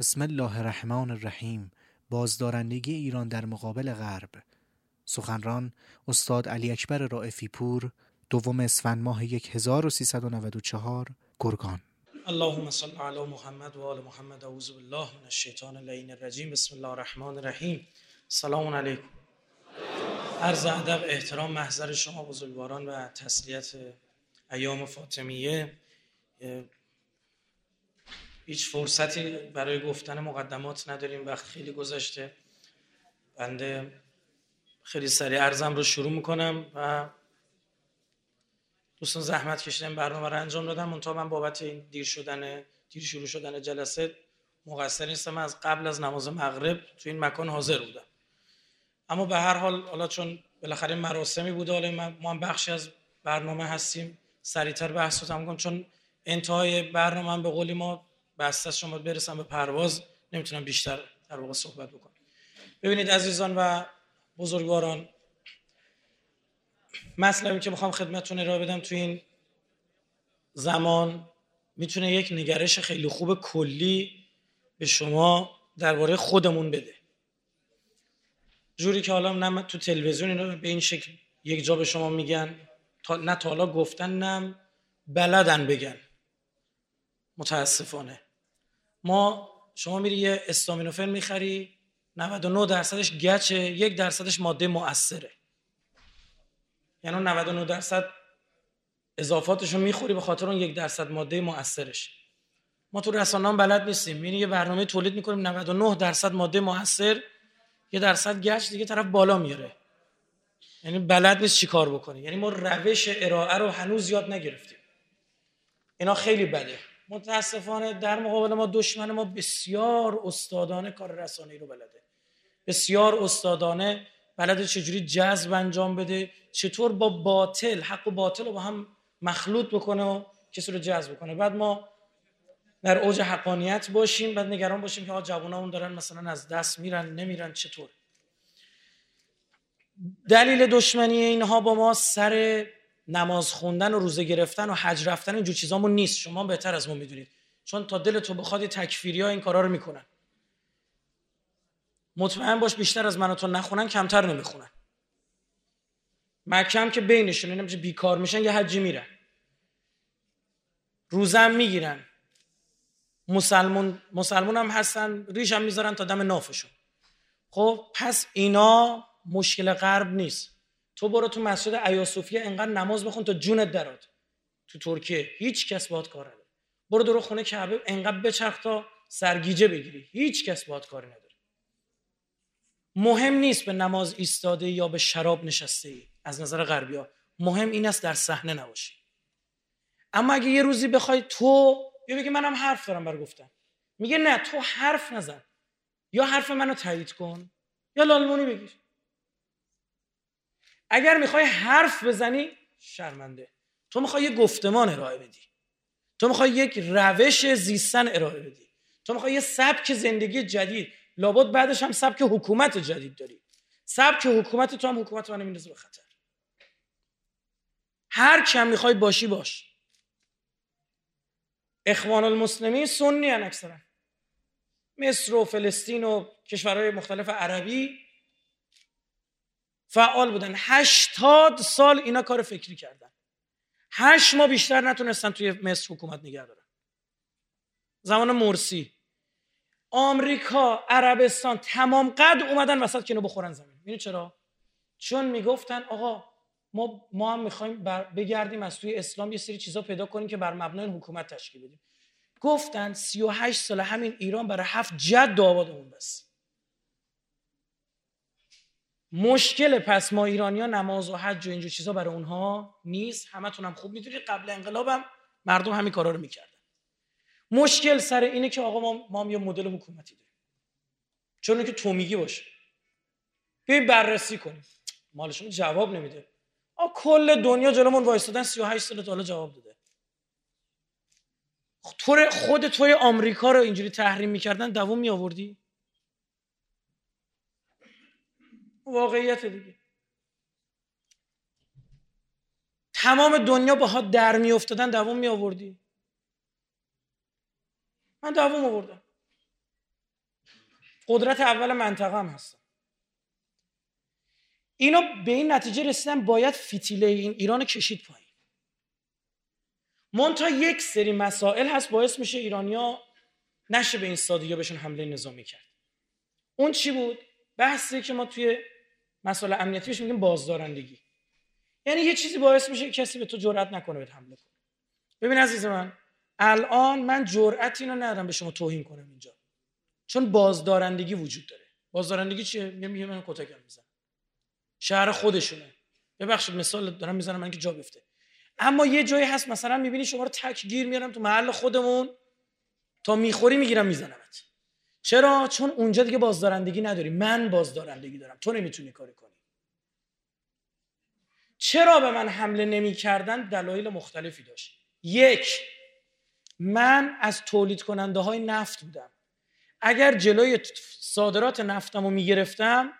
بسم الله الرحمن الرحیم. بازدارندگی ایران در مقابل غرب. سخنران استاد علی اکبر رائفی پور دوم اسفند ماه 1394 گرگان. اللهم صل علی محمد و آل محمد. اعوذ بالله من الشیطان اللعین الرجیم. بسم الله الرحمن الرحیم. سلام علیکم. عرض ادب احترام محضر شما بزرگواران و تسلیت ایام فاطمیه. هیچ فرصتی برای گفتن مقدمات نداریم وقت خیلی گذشته. بنده خیلی سریع عرضم رو شروع می‌کنم و دوستان زحمت کشیدن برنامه رو انجام دادم. منتها من بابت این دیر شدن دیر شروع شدن جلسه مقصر نیستم. از قبل از نماز مغرب تو این مکان حاضر بودم. اما به هر حال حالا چون بالاخره مراسمی بوده حالا ما هم بخشی از برنامه هستیم. سریعتر بحث رو تمام چون انتهای برنامه به قولی ما بسته شما برسم به پرواز. نمی‌تونم بیشتر در واقع صحبت بکنم. ببینید عزیزان و بزرگواران مطلبی که می‌خوام خدمتتون ارائه بدم تو این زمان می‌تونه یک نگرش خیلی خوب کلی به شما درباره خودمون بده. جوری که حالا نه تو تلویزیون اینو به این شکل یک جا به شما میگن تا نه تا حالا گفتن نه بلدن بگن. متاسفانه. ما شما میری یه استامینوفن می‌خری 99 درصدش گچه یک درصدش ماده مؤثره. یعنی 99 درصد اضافاتش رو می‌خوری به خاطر اون یک درصد ماده مؤثرش. ما تو رسانه بلد نیستیم. میری یه برنامه تولید می‌کنیم 99 درصد ماده مؤثر یه درصد گچ دیگه طرف بالا میاره یعنی بلد نیست چی کار بکنه یعنی ما روش ارائه رو هنوز یاد نگرفتیم. اینا خیلی بده. متاسفانه در مقابل ما دشمن ما بسیار استادانه کار رسانه‌ای رو بلده. بسیار استادانه بلده چجوری جذب انجام بده چطور با باطل حق و باطل رو با هم مخلوط بکنه و کسی رو جذب کنه بعد ما در اوج حقانیت باشیم بعد نگران باشیم که جوانامون دارن مثلا از دست میرن نمیرن چطور؟ دلیل دشمنی اینها با ما سر نماز خوندن و روزه گرفتن و حج رفتن اینجور چیزامون نیست. شما بهتر از ما می‌دونید. چون تا دل تو بخواد تکفیری ها این کارا رو می‌کنن. مطمئن باش بیشتر از من تو نخونن کمتر نمی‌خونن. مکه که بینشون اینا بیکار میشن یه حجی میرن. روزم می‌گیرن. مسلمون مسلمون هم هستن ریش هم می‌ذارن تا دم نافشون. خب پس اینا مشکل غرب نیست. تو برو تو مسجد ایاسوفیا انقدر نماز بخون تا جونت درات تو ترکیه هیچ کس باهات کار نداره. برو دور خونه کعبه انقدر بچرخ تا سرگیجه بگیری. هیچ کس باهات کاری نداره. مهم نیست به نماز ایستاده یا به شراب نشسته ای از نظر غربی ها. مهم این است در صحنه نباشی. اما اگه یه روزی بخوای تو یا بگی منم حرف دارم بر گفتن. میگه نه تو حرف نزن. یا حرف منو تایید کن یا لالمونی بگیر. اگر می‌خوای حرف بزنی شرمنده. تو می‌خوای یه گفتمان ارائه بدی. تو می‌خوای یک روش زیستن ارائه بدی. تو می‌خوای یه سبک زندگی جدید. لابد بعدش هم سبک حکومت جدید داری. سبک حکومت تو هم حکومت من میندازه به خطر. هر کم می‌خوای باشی باش. اخوان المسلمین سنی هن اکثرا. مصر و فلسطین و کشورهای مختلف عربی فعال بودن. هشتاد سال اینا کار فکری کردن. هشت ماه بیشتر نتونستن توی مصر حکومت نگه دارن. زمان مرسی. آمریکا عربستان تمام قد اومدن وسط که اینو بخورن زمین. می‌دونی چرا؟ چون می‌گفتن آقا ما ما هم می‌خوایم بگردیم از توی اسلام یه سری چیزا پیدا کنیم که بر مبنای حکومت تشکیل بدیم. گفتن 38 سال همین ایران برای هفت جد آبادمون بس. مشکل پس ما ایرانی ها نماز و حج و اینجور چیزا برای اونها نیست. همتون هم خوب می‌دونید. قبل انقلابم مردم همین کارا رو می‌کردن. مشکل سر اینه که آقا ما, ما یه مدل حکومتی داریم. چون که تو میگی باشه. بیایم بررسی کنیم. مال شما جواب نمیده. آ کل دنیا جلومون وایستادن 38 سال تا جواب داده. تو خود توی آمریکا رو اینجوری تحریم می‌کردن دووم می آوردی واقعیت دیگه. تمام دنیا باها در می افتادن دووم می آوردی من دووم آوردم. قدرت اول منطقه هم هستن اینا به این نتیجه رسیدن باید فیتیله این ایران کشید پایین. مونتا یک سری مسائل هست باعث میشه ایرانیا نشه به این سادگی بهشون حمله نظامی کرد. اون چی بود؟ بحثی که ما توی مسائل امنیتی بهش میگیم بازدارندگی. یعنی یه چیزی باعث میشه کسی به تو جرئت نکنه به حمله کنه. ببین عزیز من الان من جرأت اینو ندارم به شما توهین کنم اینجا. چون بازدارندگی وجود داره. بازدارندگی چیه؟ میگه من کتکم می‌زنم. شهر خودشونه. ببخشید مثال دارم می‌زنم من که جا بیفته. اما یه جایی هست مثلا می‌بینی شما رو تک گیر میارم تو محل خودمون. تا می‌خوری می‌گیرم میزنمت. چرا؟ چون اونجا دیگه بازدارندگی نداری. من بازدارندگی دارم. تو نمی‌تونی کاری کنی. چرا به من حمله نمی‌کردن؟ دلایل مختلفی داشت. یک من از تولید کننده های نفت بودم. اگر جلوی صادرات نفتم رو می‌گرفتم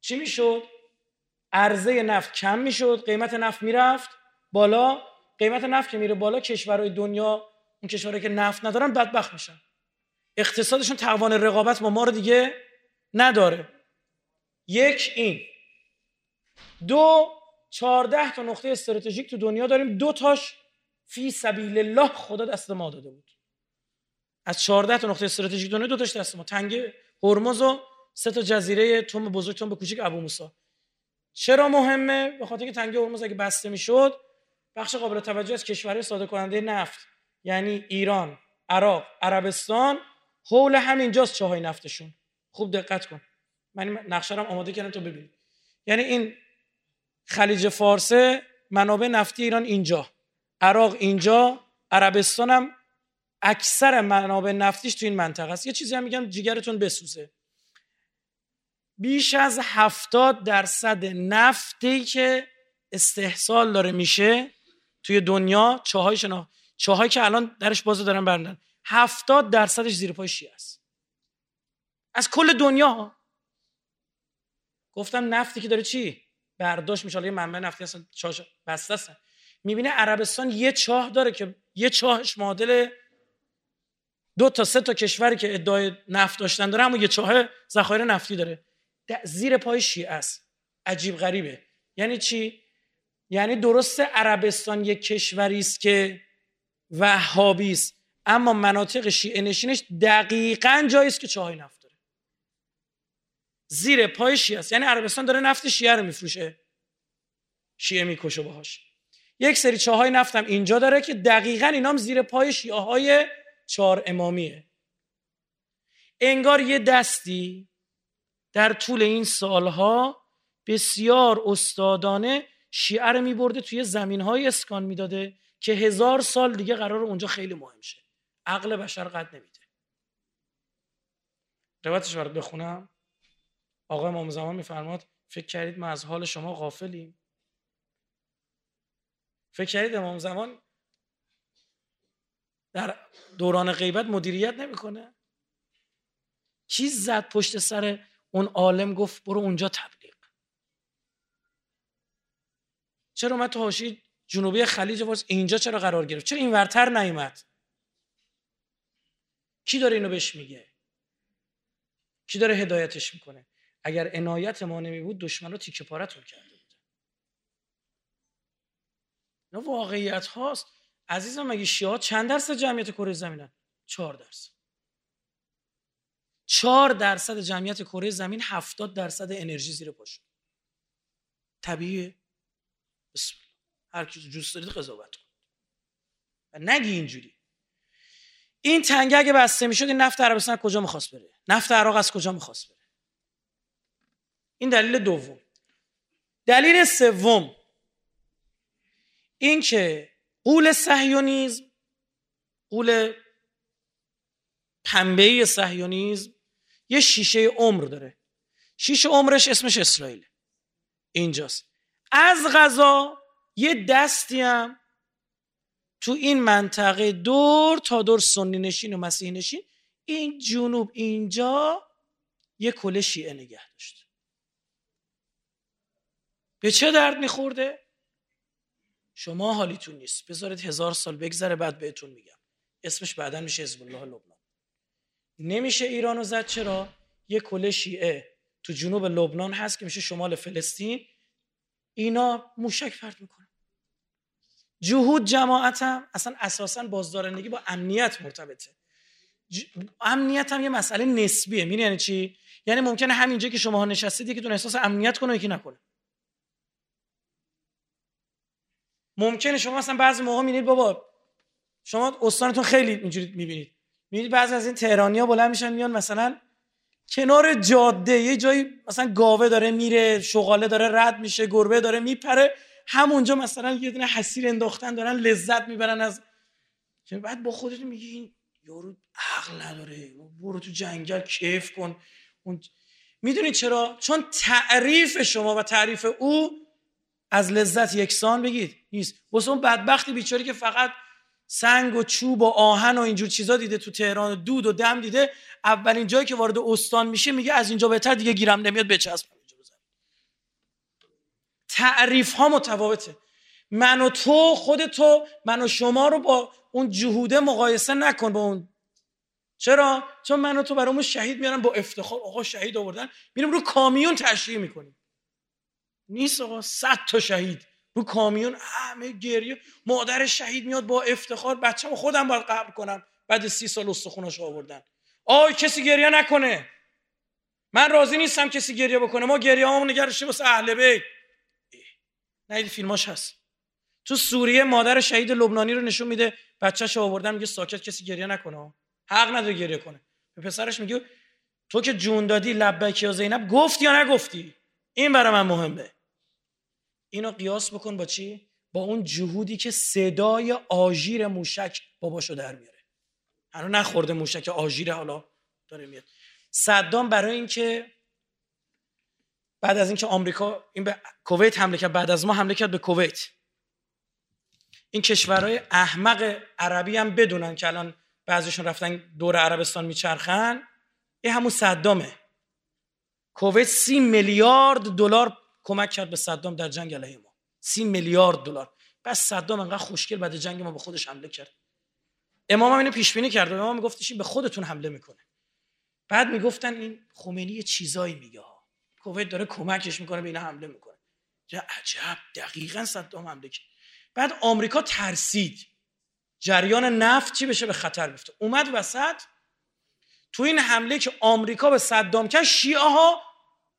چی می‌شد؟ عرضه نفت کم می‌شد قیمت نفت می‌رفت بالا. قیمت نفت که میره بالا کشورهای دنیا اون کشورهایی که نفت ندارن بدبخت میشن. اقتصادشون توان رقابت با ما رو دیگه نداره. یک این. دو چهارده تا نقطه استراتژیک تو دنیا داریم. دو تاش فی سبیل الله خدا دست ما داده بود. از 14 تا نقطه استراتژیک دنیا دو تاش دست ما. تنگه هرمز و سه تا جزیره توم بزرگ توم کوچیک ابو موسی. چرا مهمه؟ به خاطر اینکه تنگه هرمز اگه بسته می‌شد بخش قابل توجه از کشورهای صادر کننده نفت یعنی ایران عراق عربستان حول همینجاست چاهای نفتشون. خوب دقت کن. من نقشه رو آماده کردم تو ببین. یعنی این خلیج فارسه منابع نفتی ایران اینجا. عراق اینجا عربستان هم اکثر منابع نفتیش تو این منطقه است. یه چیزی هم میگم جیگرتون بسوزه. بیش از هفتاد درصد نفتی که استحصال داره میشه توی دنیا چاهای شنا چاهایی که الان درش بازه دارن برندن. هفتاد درصدش زیر پای شیعه است. از کل دنیا گفتم نفتی که داره چی؟ برداشت میشه. یه منبع نفتی هستن چاش بسته هستن. می‌بینه عربستان یه چاه داره که یه چاهش معادل دو تا سه تا کشوری که ادعای نفت داشتن داره اما یه چاه ذخایر نفتی داره. زیر پای شیعه است. عجیب غریبه. یعنی چی؟ یعنی درست عربستان یک کشوری است که وهابی است. اما مناطق شیعه نشینش دقیقا جایی است که چاهای نفت داره. زیر پای شیعه است. یعنی عربستان داره نفت شیعه رو میفروشه. شیعه می‌کشه باهاش. یک سری چاهای نفتم اینجا داره که دقیقا اینام زیر پای شیعه های چهار امامیه. انگار یه دستی در طول این سالها بسیار استادانه شیعه رو میبرده توی زمین های اسکان می‌داده که هزار سال دیگه قرار اونجا خیلی مهم شه. عقل بشر قد نمیده. روایتش برات بخونم. آقای امام زمان میفرماد فکر کردید ما از حال شما غافلیم؟ فکر کردید امام زمان در دوران غیبت مدیریت نمی‌کنه؟ کی زد پشت سر اون عالم گفت برو اونجا تبلیغ؟ چرا اومد تو حاشیه جنوبی خلیج فارس اینجا چرا قرار گرفت؟ چرا این ورتر نیومد؟ کی داره اینو بهش میگه؟ کی داره هدایتش می‌کنه؟ اگر عنایت ما نمی بود دشمن رو تیکه پارتون کرده بود. نه واقعیت هاست. عزیزم مگه شیعه چند درصد جمعیت کره زمینن؟ چهار درصد. چهار درصد جمعیت کره زمین هفتاد درصد انرژی زیر پاشون طبیعیه. بسم الله. هر کی دوست دارید قضاوت کنید. و نگی اینجوری. این تنگه اگه بسته می‌شد این نفت عربستان کجا می‌خواست بره؟ نفت عراق از کجا می‌خواست بره؟ این دلیل دوم. دلیل سوم این که قول صهیونیزم قول پنبه صهیونیزم یه شیشه عمر داره. شیشه عمرش اسمش اسرائیل اینجاست. از غذا یه دستی هم تو این منطقه دور تا دور سنی نشین و مسیح نشین این جنوب اینجا یه کل شیعه نگه داشت. به چه درد میخورده؟ شما حالیتون نیست. بذارید هزار سال بگذره بعد بهتون میگم. اسمش بعدا میشه حزب الله لبنان. نمیشه ایرانو زد چرا؟ یه کله شیعه تو جنوب لبنان هست که میشه شمال فلسطین. اینا موشک پرت می‌کنن جهود جماعت هم اصلا اساسا بازدارندگی با امنیت مرتبطه. امنیت هم یه مسئله نسبیه. می‌دونی یعنی چی؟ یعنی ممکنه همینجا که شما نشستید یکی احساس امنیت کنه یکی نکنه. ممکنه شما مثلا بعضی موقع می‌بینید بابا شما استانتون خیلی اینجوری می‌بینید. می‌بینید بعضی از این تهرانی ها بلند میشن میان مثلا کنار جاده یه جایی مثلا گاوه داره میره شغاله داره رد میشه گربه داره میپره. همونجا مثلا یه دونه حسیر انداختن دارن لذت می‌برن از بعد با خودت میگی این یارو عقل نداره. برو تو جنگل کیف کن. اون می‌دونید چرا؟ چون تعریف شما و تعریف او از لذت یکسان بگید. نیست. واسه اون بدبختی بیچاری که فقط سنگ و چوب و آهن و اینجور چیزا دیده تو تهران دود و دم دیده اولین جایی که وارد استان میشه میگه از اینجا بهتر دیگه گیرم نمیاد بچسب تعریف ها متفاوته. من و تو خود تو من و شما رو با اون جهوده مقایسه نکن با اون. چرا؟ چون من و تو برامون شهید میارن با افتخار آقا شهید آوردن میریم رو کامیون تشریح می‌کنیم. نیست آقا صد تا شهید. رو کامیون همه گریه. مادر شهید میاد با افتخار بچه‌مو خودم باید قبل کنم. بعد سی سال استخوناش آوردن. آی کسی گریه نکنه. من راضی نیستم کسی گریه بکنه. ما گریه همون نگرشیم واسه اهل بیت. نه فیلماش هست. تو سوریه مادر شهید لبنانی رو نشون میده بچه‌ش آوردن میگه ساکت کسی گریه نکنه. حق نداره گریه کنه. به پسرش میگه تو که جون دادی لبک یا زینب گفتی یا نگفتی؟ این برای من مهمه. اینو قیاس بکن با چی؟ با اون جهودی که صدای آژیر موشک باباشو در میاره. هنوز نخورده موشک آژیر حالا داره میاد. صدام برای اینکه بعد از اینکه آمریکا این به کویت حمله کرد بعد از ما حمله کرد به کویت. این کشورهای احمق عربی هم بدونن که الان بعضیشون رفتن دور عربستان میچرخن. این همون صدامه. کویت سی میلیارد دلار کمک کرد به صدام در جنگ علیه ما. سی میلیارد دلار. بس صدام انقدر خوشگل بعد جنگ ما به خودش حمله کرد. امام هم اینو پیش بینی کرد. امام میگفتش به خودتون حمله می‌کنه. بعد می‌گفتن این خمینی چیزایی میگه کویت داره کمکش می‌کنه به اینا حمله می‌کنه. عجب دقیقا صدام حمله کرد. بعد آمریکا ترسید. جریان نفت چی بشه؟ به خطر بیفته. اومد وسط. تو این حمله که آمریکا به صدام کرد شیعه ها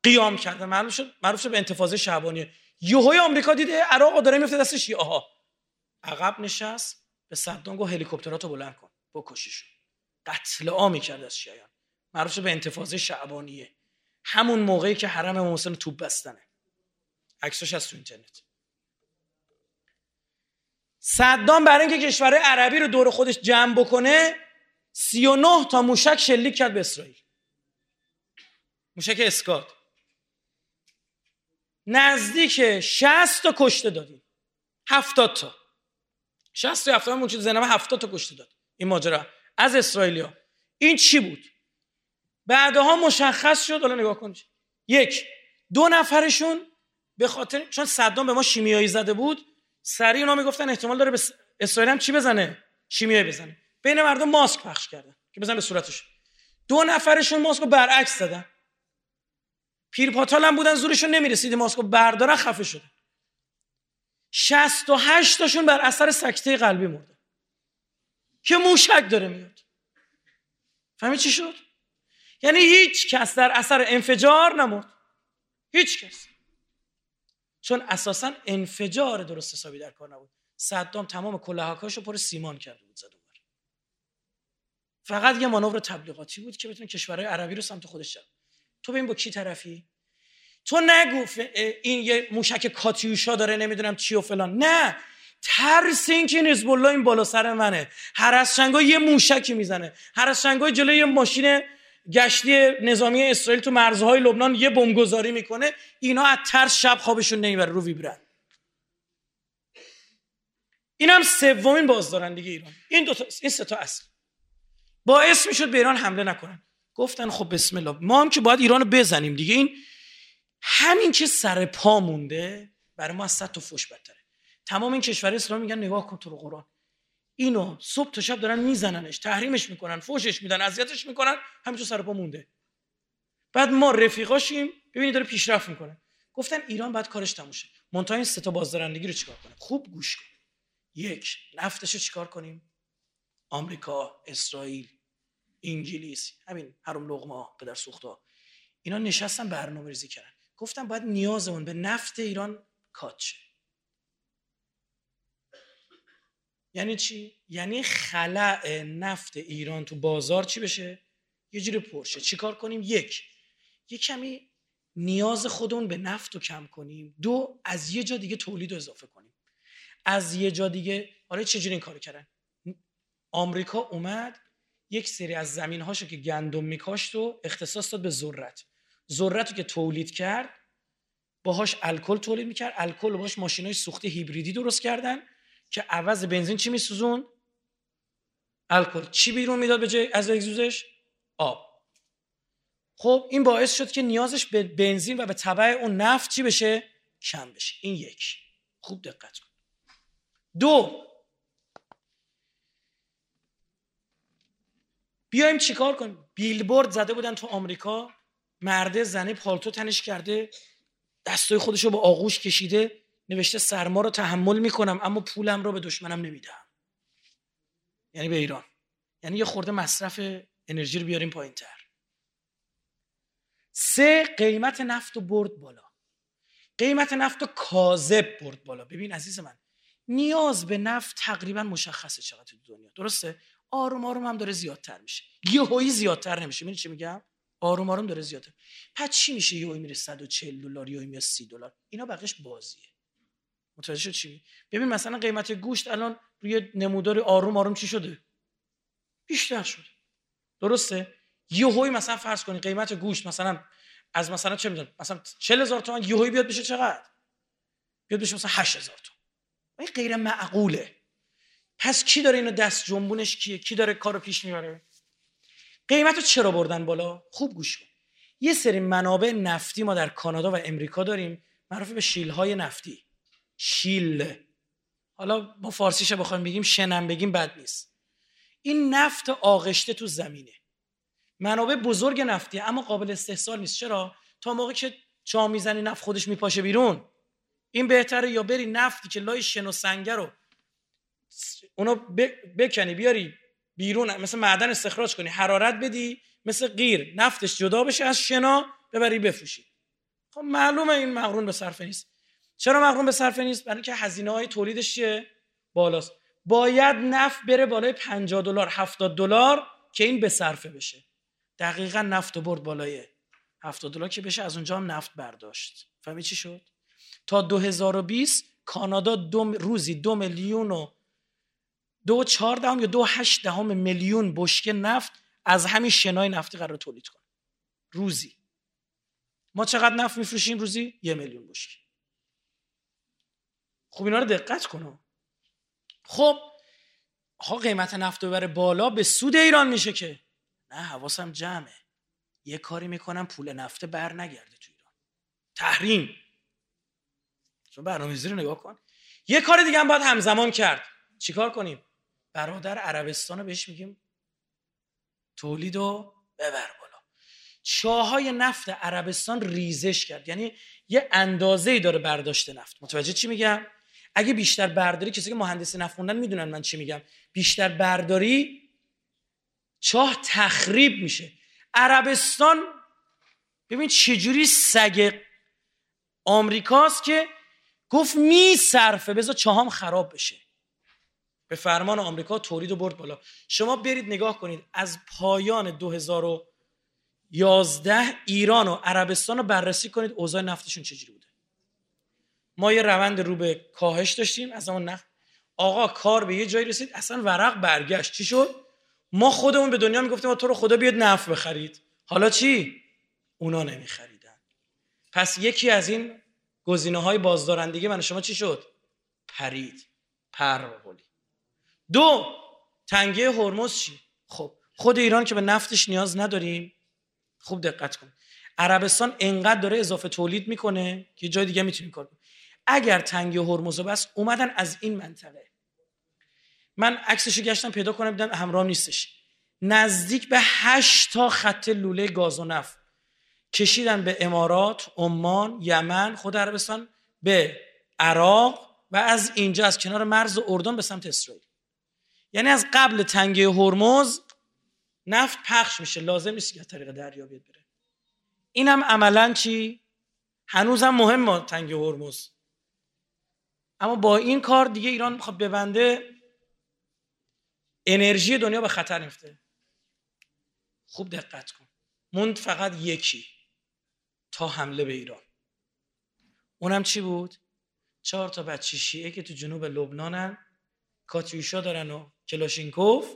قیام کردن. معلوم شد معروف شد به انتفاضه شعبانیه. یهوی آمریکا دیده عراق داره میفته دست شیعه ها عقب نشست. به صدام گفت هلیکوپتراتو بلند کن. بکشیشون. قتل عامی کرد از شیعیان. معروف شد به انتفاضه شعبانیه. همون موقعی که حرم امام حسین توپ بستنه. عکسش از تو اینترنت. صدام برای اینکه کشور عربی رو دور خودش جمع بکنه 39 تا موشک شلیک کرد به اسرائیل. موشک اسکات. نزدیک 60 تا کشته دادیم. 70 تا. 60 تا 70 تا زنمه 70 تا کشته داد. این ماجرا. از اسرائیلیا. این چی بود؟ بعدها مشخص شد حالا نگاه کنید یک دو نفرشون به خاطر چون صدام به ما شیمیایی زده بود سریع اونا می‌گفتن احتمال داره به اسرائیل هم چی بزنه؟ شیمیایی بزنه. بین مردم ماسک پخش کردن که بزن به صورتش. دو نفرشون ماسک رو برعکس زدن. پیرپاتال هم بودن زورشون نمی‌رسید ماسک رو بردارن خفه شدن. 68 تاشون بر اثر سکته قلبی مردن. که موشک داره میاد. فهمی چی شد؟ یعنی هیچ کس در اثر انفجار نمرد. هیچ کس. چون اساسا انفجار درست حسابی در کار نبود. صدام تمام کلاهکاشو پر سیمان کرده بود زد فقط یه مانور تبلیغاتی بود که بتونه کشورهای عربی رو سمت خودش جلب. تو ببین با کی طرفی؟ تو نگو این یه موشک کاتیوشا داره نمی‌دونم چی و فلان. نه. ترس این که حزب الله این بالا سر منه. هر از یه موشکی می‌زنه. هر از جلوی یه ماشین گشتی نظامی اسرائیل تو مرزهای لبنان یه بمبگذاری می‌کنه اینا از ترس شب خوابشون نمی‌بره رو ویبرن. این هم سومین بازدارندگی ایران. این دو تا این سه تا اصل. باعث می‌شد به ایران حمله نکنن. گفتن خب بسم الله. ما هم که باید ایرانو بزنیم دیگه. این همین که سر پا مونده برای ما از صد تا فوش بدتره. تمام این کشور اسلام میگن نگاه کن تو قرآن. اینو صبح تا شب دارن میزننش تحریمش می‌کنن فوشش میدن اذیتش می‌کنن همینجور سر پا مونده. بعد ما رفیقاشیم ببینید داره پیشرفت می‌کنه. گفتن ایران بعد کارش تموم شه. منتها این سه تا بازدارندگی رو چیکار کنه خوب گوش کن. یک نفتش رو چیکار کنیم؟ آمریکا اسرائیل انگلیس همین هرم لغما پدر سوختا اینا نشستن برنامه ریزی کردن. گفتم باید نیازمون به نفت ایران کات یعنی چی؟ یعنی خلع نفت ایران تو بازار چی بشه؟ یه جوری پرشه. چیکار کنیم؟ یک. یه کمی نیاز خودمون به نفت رو کم کنیم. دو از یه جا دیگه تولید رو اضافه کنیم. از یه جا دیگه آره چجوری این کارو کردن؟ آمریکا اومد یک سری از زمین هاشو که گندم میکاشت و اختصاص داد به ذرت. ذرت رو که تولید کرد باهاش الکل تولید می‌کرد. الکل باهاش ماشینای سوخت هیبریدی درست کردن. که عوض بنزین چی میسوزون؟ الکل. چی بیرون می‌داد به جای از اگزوزش آب. خب این باعث شد که نیازش به بنزین و به طبع اون نفت چی بشه؟ کم بشه. این یک. خوب دقت کن. دو. بیایم چیکار کنیم؟ بیلبورد زده بودن تو آمریکا. مرده زنه پالتو تنش کرده. دستای خودش رو به آغوش کشیده. نوشته سرما رو تحمل می‌کنم اما پولم رو به دشمنم نمیدم. یعنی به ایران. یعنی یه خورده مصرف انرژی رو بیاریم پایین تر سه قیمت نفت رو برد بالا. قیمت نفت رو کاذب برد بالا. ببین عزیز من نیاز به نفت تقریبا مشخصه چقدر تو دنیا. درسته؟ آروم آروم هم داره زیادتر میشه. یهویی زیادتر نمیشه. می‌دونی چی میگم؟ آروم آروم داره زیادتر. پس چی میشه یهویی میره 140 دلار یهویی میره 30 دلار؟ اینا بقیش بازیه. متوجه شد چی؟ ببین مثلا قیمت گوشت الان روی نمودار آروم آروم چی شده؟ بیشتر شده. درسته؟ یهویی مثلا فرض کنی قیمت گوشت مثلا از مثلا چه می‌دونم مثلا 40000 تومان یهویی بیاد بشه چقدر؟ بیاد بشه مثلا 8000 تومان. این غیر معقوله. پس کی داره اینو دست جنبونش کیه؟ کی داره کارو پیش می‌بره؟ قیمت رو چرا بردن بالا؟ خوب گوش کن. یه سری منابع نفتی ما در کانادا و امریکا داریم معروف به شیل های نفتی. شیل. حالا با فارسیش بخوایم بگیم؟ شنم بگیم بد نیست. این نفت آغشته تو زمینه. منابع بزرگ نفتی اما قابل استحصال نیست. چرا؟ تا موقع که چا می‌زنی نفت خودش میپاشه بیرون. این بهتره یا بری نفتی که لای شن و سنگه رو اونو بکنی بیاری بیرون مثل معدن استخراج کنی. حرارت بدی مثل غیر نفتش جدا بشه از شنا ببری بفروشی. خب معلومه این مغرون به صرفه نیست. چرا مغرون به صرفه نیست؟ برای اینکه هزینه های تولیدش چیه؟ بالاست. باید نفت بره بالای 50 دلار 70 دلار که این به صرفه بشه. دقیقا نفت برد بالای 70 دلار که بشه از اونجا هم نفت برداشت. فهمی چی شد؟ تا 2020 کانادا دو روزی دو میلیون و دو چهار دهم یا دو هشت دهم میلیون بشکه نفت از همین شنای نفتی قرار تولید کنه. روزی. ما چقدر نفت میفروشیم روزی؟ یه میلیون بشکه خب اینا رو دقت کنم خب ها قیمت نفت ببره بالا به سود ایران میشه که. نه حواسم جمعه. یه کاری می‌کنم پول نفته بر نگرده تو ایران. تحریم. چون برنامه‌ریزی رو نگاه کن. یه کار دیگه هم باید همزمان کرد. چیکار کنیم؟ برادر عربستان رو بهش میگیم تولید و ببر بالا. چاهای نفت عربستان ریزش کرد. یعنی یه اندازه داره برداشت نفت. متوجه چی میگم؟ اگه بیشتر برداری کسی که مهندسی نفت خوندن می‌دونن من چی میگم. بیشتر برداری چاه تخریب میشه. عربستان ببین چجوری سگ آمریکاست که گفت می صرفه بذار چاهام خراب بشه. به فرمان آمریکا تولید و برد بالا. شما برید نگاه کنید از پایان 2011 ایران و عربستان رو بررسی کنید اوضاع نفتشون چجوری بوده. ما یه روند رو به کاهش داشتیم از اون نفت آقا کار به یه جایی رسید اصلا ورق برگشت. چی شد؟ ما خودمون به دنیا می‌گفتیم تو رو خدا بیاد نفت بخرید. حالا چی؟ اونا نمیخریدن. پس یکی از این گزینه های بازدارندگی من شما چی شد؟ پرید. پر دو تنگه هرمز چی؟ خب خود ایران که به نفتش نیاز نداریم. خوب دقت کن. عربستان انقدر داره اضافه تولید می‌کنه که جای دیگه می‌تونیم کار اگر تنگه هرمز بس اومدن از این منطقه. من عکسشو گشتم پیدا کنم دیدم همراه نیستش. نزدیک به هشت تا خط لوله گاز و نفت. کشیدن به امارات عمان یمن خود عربستان به عراق و از اینجا از کنار مرز اردن به سمت اسرائیل. یعنی از قبل تنگه هرمز نفت پخش میشه. لازم نیست که طریق دریا بیاد بره. اینم عملا چی؟ هنوزم مهم تنگه هرمز. اما با این کار دیگه ایران می‌خواد ببنده انرژی دنیا به خطر میفته خوب دقت کن. موند فقط یکی تا حمله به ایران. اونم چی بود؟ چهار تا بچه شیعه که تو جنوب لبنانن کاتیوشا دارن و کلاشینکوف.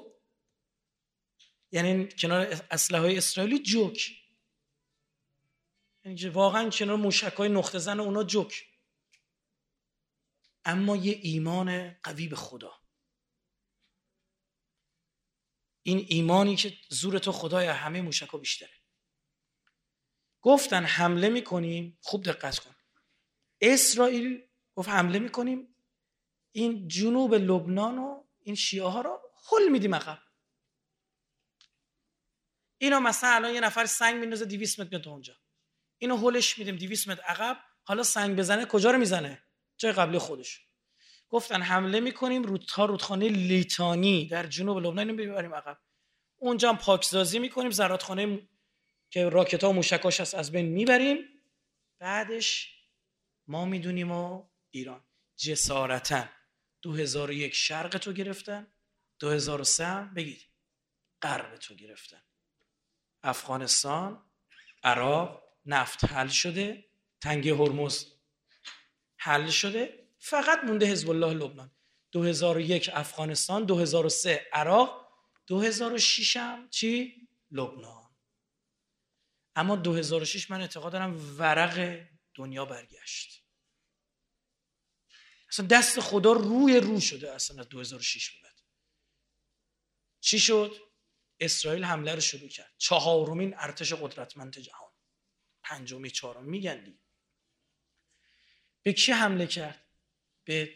یعنی کنار اسلحه اسرائیلی جوک. یعنی واقعا کنار موشک های نقطه زن اونا جوک. اما یه ایمان قوی به خدا. این ایمانی که زور تو خدای همه موشک ها بیشتره. گفتن حمله می‌کنیم خوب دقت کن. اسرائیل گفت حمله می‌کنیم. این جنوب لبنان و این شیعه ها رو حل میدیم عقب. اینو مثلا الان یه نفر سنگ میندازه 200 متر میاد اونجا. اینو هولش میدیم 200 متر عقب. حالا سنگ بزنه کجا رو می‌زنه؟ جای قبلی خودش. گفتن حمله می‌کنیم رو تا رودخانه لیتانی در جنوب لبنان اینو ببریم عقب. اونجا هم پاکسازی می‌کنیم زراتخانه که راکت ها و موشکاش هست از بین می‌بریم. بعدش ما می‌دونیم و ایران. جسارتا 2001 شرق تو گرفتن 2003 بگید غرب تو گرفتن. افغانستان عراق نفت حل شده تنگه هرمز حل شده. فقط مونده حزب الله لبنان 2001 افغانستان 2003 عراق 2006 هم چی؟ لبنان. اما 2006 من اعتقاد دارم ورق دنیا برگشت. اصلا دست خدا روی رو شده اصلا از 2006 به چی شد؟ اسرائیل حمله رو شروع کرد. چهارمین ارتش قدرتمند جهان. پنجمی چهارم. میگن به کی حمله کرد؟ به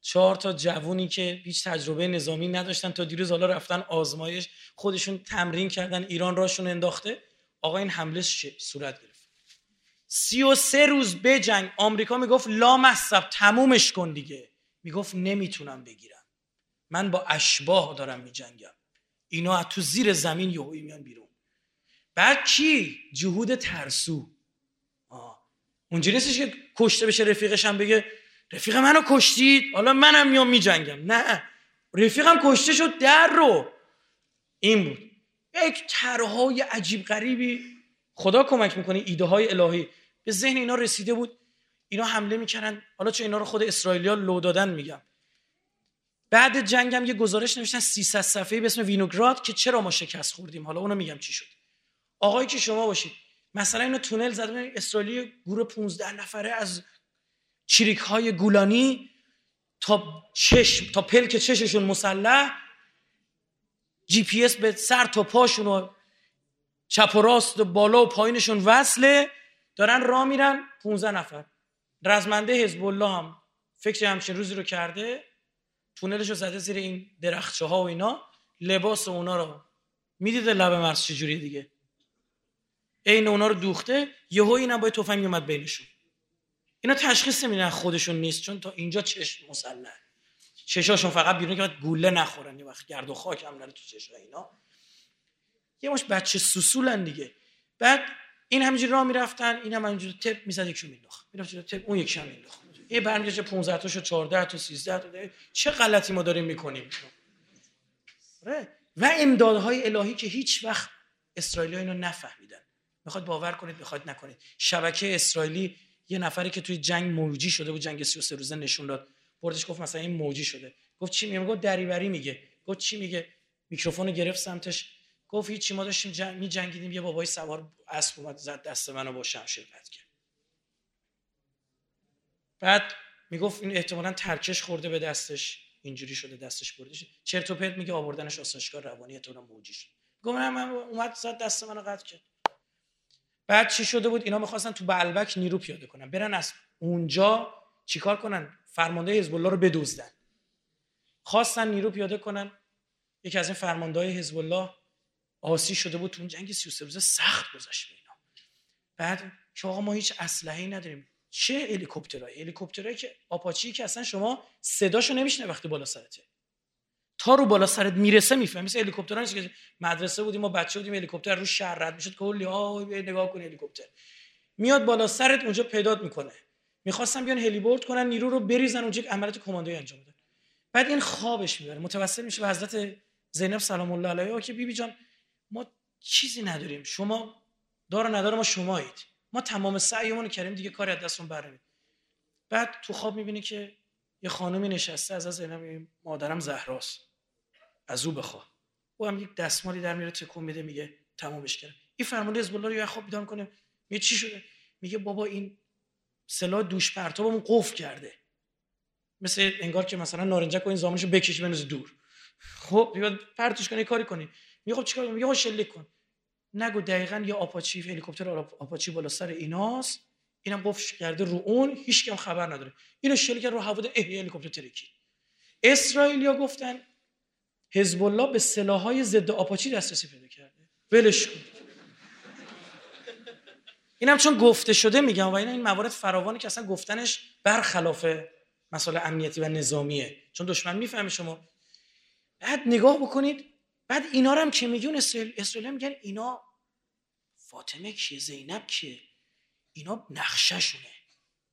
چهار تا جوونی که هیچ تجربه نظامی نداشتن تا دیروز حالا رفتن آزمایش خودشون تمرین کردن ایران راشون انداخته. آقا این حمله صورت گرفت؟ سی و سه روز بجنگ آمریکا می‌گفت لا مصب تمومش کن دیگه. می‌گفت نمی‌تونم بگیرم. من با اشباه دارم میجنگم. اینا از تو زیر زمین یهویی میان بیرون. بعد کی جهود ترسو. اونجوری نیستش که کشته بشه رفیقش هم بگه رفیق منو کشتید؟ حالا منم میام میجنگم. نه. رفیقم کشته شد در رو. این بود. یک طرحهای عجیب غریبی. خدا کمک می‌کنه ایده های الهی. به ذهن اینا رسیده بود. اینا حمله می‌کردن. حالا چه اینا رو خود اسرائیلیا لو دادن میگم. بعد جنگم یه گزارش نوشتن 300 صفحه‌ای به اسم وینوگراد که چرا ما شکست خوردیم؟ حالا اونو میگم چی شد. آقایی که شما باشید مثلا اینو تونل زدن اسرائیلی گروه 15 نفره از چریک های گولانی تا چشم تا پلک چششون مسلح جی پی اس به سر تا پاشون و چپ و راست و بالا و پایینشون وصله دارن راه میرن. 15 نفر. رزمنده حزب الله هم فکر همچین روزی رو کرده تونلش رو زده زیر این درخچه ها و اینا لباس اونا رو. می‌دیده لب مرز چجوری دیگه؟ عین اونا رو دوخته یهو اینا با تفنگ اومد بینشون. اینا تشخیص نمیدن خودشون نیست چون تا اینجا چشم مسلح. چشاشون فقط بیرون که گوله نخورن یه وقت گرد و خاک هم نره تو چشم اینا. یه مش بچه سوسولن دیگه. بعد این همینجوری راه می‌رفتن این هم همینجوری تپ می‌زد یکشو مینداخت می‌رفت تپ اون هم مینداخت یه برمیگشت 15 تاشو 14 تا 13 تا. چه غلطی ما داریم می‌کنیم؟ آره. و امدادهای الهی که هیچ وقت اسرائیلی اینو نفهمیدن. می‌خواد باور کنید می‌خواد نکنید. شبکه اسرائیلی یه نفری که توی جنگ موجی شده بود جنگ 33 روزه نشون داد. بردش گفت مثلا این موجی شده. گفت چی میگه؟ گفت دریوری میگه. گفت چی میگه؟ میکروفون گرفت سمتش. گفت هیچی ما داشتیم جنگ می جنگیدیم یه بابای سوار اسب اومد زد دست منو با شمشیر قطع کرد. بعد می‌گفت این احتمالا ترکش خورده به دستش. اینجوری شده دستش بردش. چرت و پرت میگه آوردنش آسایشگاه روانی احتمالاً موجی شد. گفت من اومد زد دست منو قطع کرد. بعد چی شده بود؟ اینا می‌خواستن تو بلبک نیرو پیاده کنن. برن از اونجا چیکار کنن؟ فرمانده حزب الله رو بدزدن. خواستن نیرو پیاده کنن. یکی از این فرمانده حزب الله آسی شده بود تو اون جنگ 33 روزه سخت گذشت اینا. بعد که آقا ما هیچ اسلحه‌ای نداریم. چه هلیکوپترایی هلیکوپترایی که آپاچی که اصلا شما صداشو نمیشنه وقتی بالا سرته. تا رو بالا سرت می‌رسه می‌فهمی. مثل هلیکوپترها نیست که مدرسه بودیم ما بچه بودیم هلیکوپتر رو شهر رد می‌شد کلی ها نگاه کن هلیکوپتر. میاد بالا سرت اونجا پیدات می‌کنه. می‌خواستم بیان هلیبورد کنن نیرو رو بریزن اونجا عملیات کماندویی انجام بدن. بعد این خوابش می‌بره. متوسل میشه به حضرت زینب سلام الله علیها که بیبی جان ما چیزی نداریم. شما دار نداره ما شمایید. ما تمام سعیمون رو کردیم دیگه کاری از دستمون برنمیاد بعد تو خواب می‌بینی که یه خانمی نشسته از از زینب مادرم زهراست. از او بخوا او هم یک دستمالی در میره تکون میده میگه تمامش کردم. این فرمانده حزب الله رو خواب بیدار کنه. میگه چی شده؟ میگه بابا این سلاح دوش پرتابمون قفل کرده. مثل انگار که مثلا نارنجک و این زامنشو بکشی بنوز دور. خب بیاد پرتش کنی کاری کنی. میگه خب چیکار میگه شلیک کن. نگو دقیقا یه آپاچی هلیکوپتر آپاچی بالا سر ایناست. اینم قفل کرده رو اون هیچ کم خبر نداره. اینو شلیک رو هواده اه هلیکوپتر ترکی. اسرائیلیا گفتن حزب الله به سلاحهای ضد آپاچی دسترسی پیدا کرده. ولش کن. اینم چون گفته شده میگم و این این موارد فراوانی که اصلا گفتنش برخلاف مسائل امنیتی و نظامیه. چون دشمن می‌فهمه شما. بعد نگاه بکنید بعد اینا رو هم که میگون اسرائیل, میگن اینا فاطمه کیه زینب کیه؟ اینا نقشهشونه.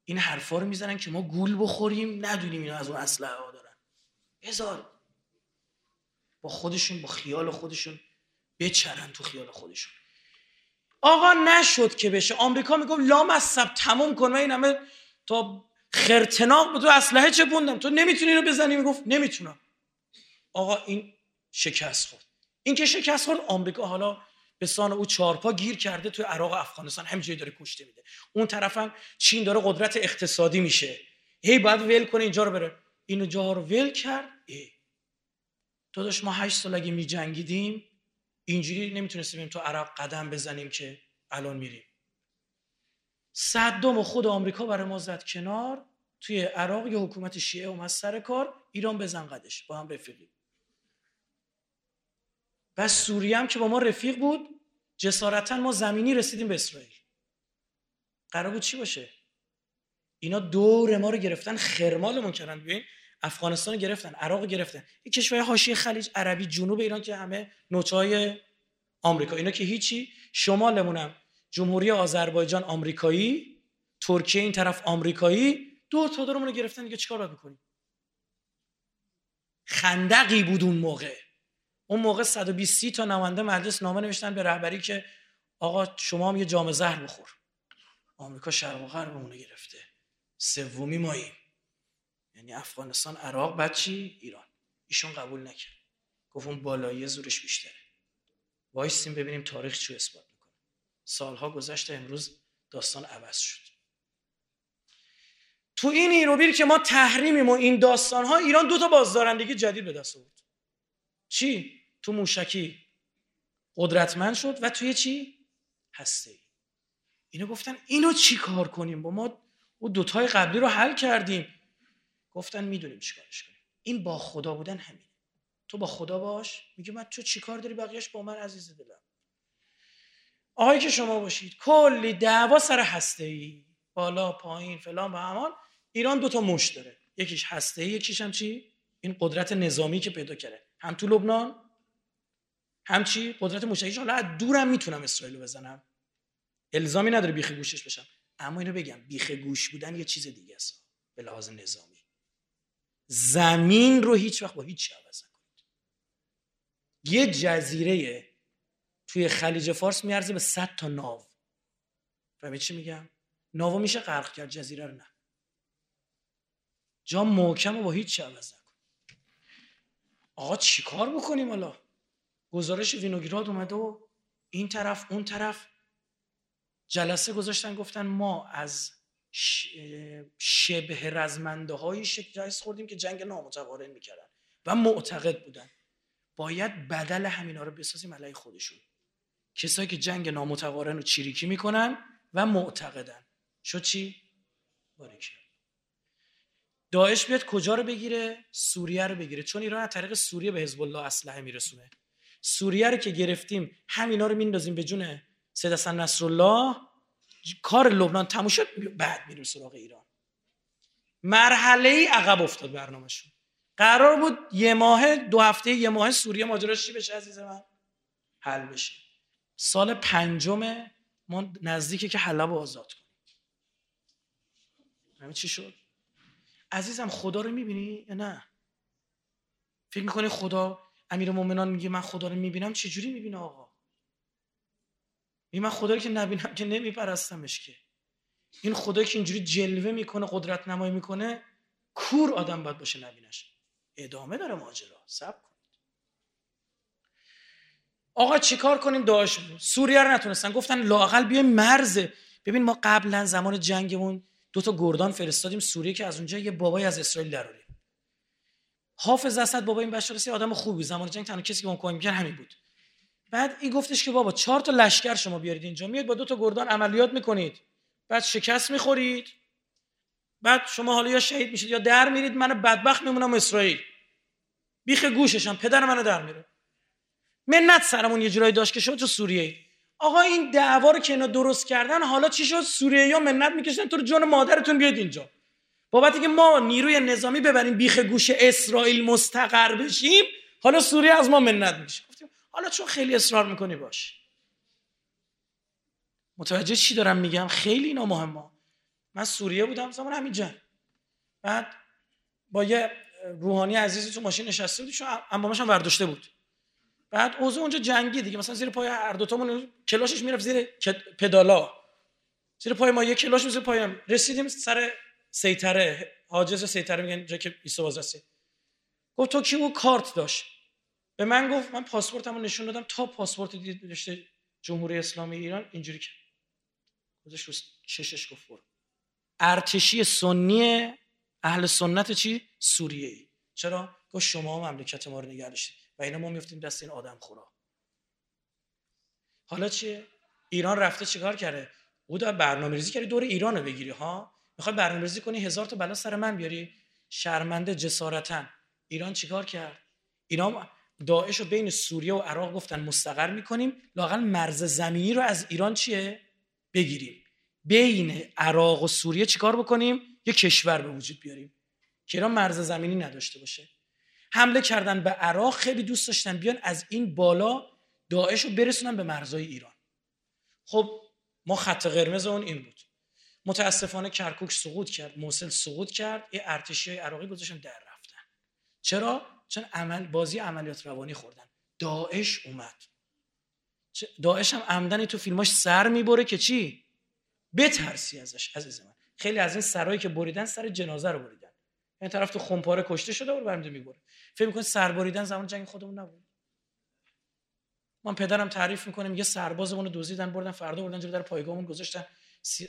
این حرفا رو می‌زنن که ما گول بخوریم ندونیم اینا از اون اسلحه ها دارن. هزار با خودشون با خیال خودشون بچرن تو خیال خودشون. آقا نشد که بشه. آمریکا میگم لام از سب تموم کن. و این همه تا خرتناق بود. تو اسلحه چه بوندم تو نمی‌تونی رو بزنی؟ می‌گفت نمی‌تونم. آقا این شکست خورد. این که شکست خورد آمریکا حالا به سان او چارپا گیر کرده توی عراق و افغانستان. همینجوری داره کشته میده. اون طرف هم چین داره قدرت اقتصادی میشه. هی باید ول کنه اینجا رو بره. اینو جا رو ول کرد. ای. داداش ما هشت سال اگه میجنگیدیم اینجوری نمی‌تونستیم تو عراق قدم بزنیم که الان میریم. صدام و خود آمریکا برای ما زد کنار. توی عراق یه حکومت شیعه اومد سر کار. ایران بزن قدش. با هم رفیقیم. و سوریه هم که با ما رفیق بود جسارتا ما زمینی رسیدیم به اسرائیل. قرار بود چی باشه؟ اینا دور ما رو گرفتن خرمالمون کردن. ببین افغانستان گرفتن عراق گرفتن. این کشور حاشیه خلیج عربی جنوب ایران که همه نوچای آمریکا. اینا که هیچی. شمالمونم جمهوری آذربایجان آمریکایی ترکیه این طرف آمریکایی. دو تا دورمون رو گرفتن دیگه چیکار باید بکنیم؟ خندقی بود اون موقع. اون موقع 120 تا نماینده مجلس نامه نوشتن به رهبری که آقا شما هم یه جام زهر بخور. آمریکا شرق و غرب گرفته. سومی ماییم یعنی افغانستان عراق بعد ایران. ایشون قبول نکرد. گفت اون بالایی زورش بیشتره. وایسیم ببینیم تاریخ چی اثبات می‌کنه. سالها گذشته امروز داستان عوض شد. تو این ایروبیر که ما تحریمیم و این داستان ها ایران دو تا بازدارندگی جدید به دست آورد. چی؟ تو موشکی قدرتمند شد و توی چی؟ هسته ای اینو گفتن اینو چی کار کنیم؟ با ما او دوتای قبلی رو حل کردیم. گفتن می‌دونیم چیکارش کنیم. این با خدا بودن همینه. تو با خدا باش میگه من تو چیکار داری؟ بقیهش با من عزیز دلم. آقایی که شما باشید کلی دعوا سر هسته ای بالا پایین فلان و همان. ایران دو تا مش داره. یکیش هسته ای یکیش هم چی؟ این قدرت نظامی که پیدا کرده. هم تو لبنان هم چی؟ قدرت مشترکش حالا از دورم می‌تونم اسرائیل بزنم. الزامی نداره بیخ گوشش بشم. اما اینو بگم بیخ گوش بودن یه چیز دیگه است به لحاظ نظامی. زمین رو هیچ وقت با هیچ عوض نکنید. یه جزیره توی خلیج فارس میارزه به 100 تا ناو. فهمید چی میگم؟ ناو میشه غرق کرد جزیره رو نه. جا محکم با هیچ عوض نکن آقا چیکار بکنیم حالا؟ گزارش وینوگراد اومده و این طرف اون طرف. جلسه گذاشتن گفتن ما از شبه رزمنده های شکل خوردیم که جنگ نامتقارن می‌کردن و معتقد بودن. باید بدل همینا رو بسازیم علیه خودشون. کسایی که جنگ نامتقارن رو چیریکی می‌کنن و معتقدن. شد چی؟ باریکه داعش بیاد کجا رو بگیره؟ سوریه رو بگیره. چون ایران از طریق سوریه به حزب الله اسلحه میرسونه. سوریه رو که گرفتیم همینا رو میندازیم به جون سید حسن نصرالله. کار لبنان تموم شد بعد میریم سراغ ایران. مرحله ای عقب افتاد برنامهشون. قرار بود یه ماه دو هفته یه ماه سوریه ماجراش چی بشه عزیز من؟ حل بشه. سال پنجم ما نزدیکه که حلب آزاد کنیم. همین چی شد؟ عزیزم خدا رو می‌بینی یا نه؟ فکر می‌کنی خدا امیر مومنان میگه من خدا رو می‌بینم؟ چجوری می‌بینه آقا؟ میگه من خدا رو که نبینم که نمیپرستمش که. این خدایی که اینجوری جلوه می‌کنه قدرت نمایی می‌کنه کور آدم باید باشه نبینش. ادامه داره ماجرا. سب کنید آقا چیکار کنیم؟ داعش سوریه رو نتونستن. گفتن لاقل بیایم مرزه. ببین ما قبلا زمان جنگمون دو تا گردان فرستادیم. سوریه که از اونجا یه بابای از اسرائیل دراریم حافظ اسد بابا این بشار آدم خوبی. زمان جنگ تنها کسی که اون کمک همین بود. بعد این گفتش که بابا چهار تا لشکر شما بیارید اینجا. میاد با دو تا گردان عملیات می‌کنید. بعد شکست می‌خورید. بعد شما حالا یا شهید میشید یا در میرید. من بدبخت میمونم اسرائیل. بیخ گوششم. پدر منو در میره. منت سرمون یه جورایی داشت که شد تو سوریه. آقا این دعوا رو که اینا درست کردن حالا چی شد؟ سوریه یا منت می‌کشن. تو جون مادرتون بیاد اینجا. بابت که ما نیروی نظامی ببریم بیخ گوش اسرائیل مستقر بشیم حالا سوریه از ما منت میشه. حالا چون خیلی اصرار می‌کنی باش. متوجه چی دارم میگم؟ خیلی اینا مهمه. من سوریه بودم زمان همین بعد با یه روحانی عزیزی تو ماشین نشسته بود چون امامش هم ورداشته بود. بعد اوضاع اونجا جنگی دیگه مثلا زیر پای هر دو تامون کلاشش می‌رفت زیر پدالا. زیر پای ما یه کلاش زیر پایم رسیدیم سر سیتره حاجز سیتره میگن جا که ایسا باز رسید. گفت تو کی او کارت داشت؟ به من گفت من پاسپورتمو نشون دادم تا پاسپورت داشته جمهوری اسلامی ایران اینجوری کرد. رو چشش گفت برو. ارتشی سنی اهل سنت چی؟ سوریه ای چرا؟ گفت شما مملکت ما رو نگه و اینا ما میفتیم دست این آدم خورا. حالا چیه؟ ایران رفته چیکار کرده؟ او برنامه ریزی کردی دور ایران رو بگیری ها؟ می‌خوای برنامه ریزی کنی هزار تا بلا سر من بیاری؟ شرمنده جسارتا. ایران چیکار کرد؟ اینا داعش رو بین سوریه و عراق گفتن مستقر می‌کنیم. لاقل مرز زمینی رو از ایران چیه؟ بگیریم. بین عراق و سوریه چیکار بکنیم؟ یه کشور به وجود بیاریم. که ایران مرز زمینی نداشته باشه. حمله کردن به عراق خیلی دوست داشتن بیان از این بالا داعش رو برسونن به مرزهای ایران. خب ما خط قرمز اون این بود. متاسفانه کرکوک سقوط کرد موصل سقوط کرد یه ارتشی های عراقی گذاشتن در رفتن. چرا؟ چون عمل بازی عملیات روانی خوردن. داعش اومد. داعش هم عمدن تو فیلماش سر می‌بره که چی؟ بترسی ازش عزیز من. خیلی از این سرایی که بریدن سر جنازه رو بریدن. این طرف تو خمپاره کشته شده و برمیده می‌بره. فکر می‌کنه سر بریدن زمان جنگ خودمون نبود؟ من پدرم تعریف می‌کنه یه سربازمون رو دزدیدن بردن فردا بردن جلو در پایگاهمون گذاشتن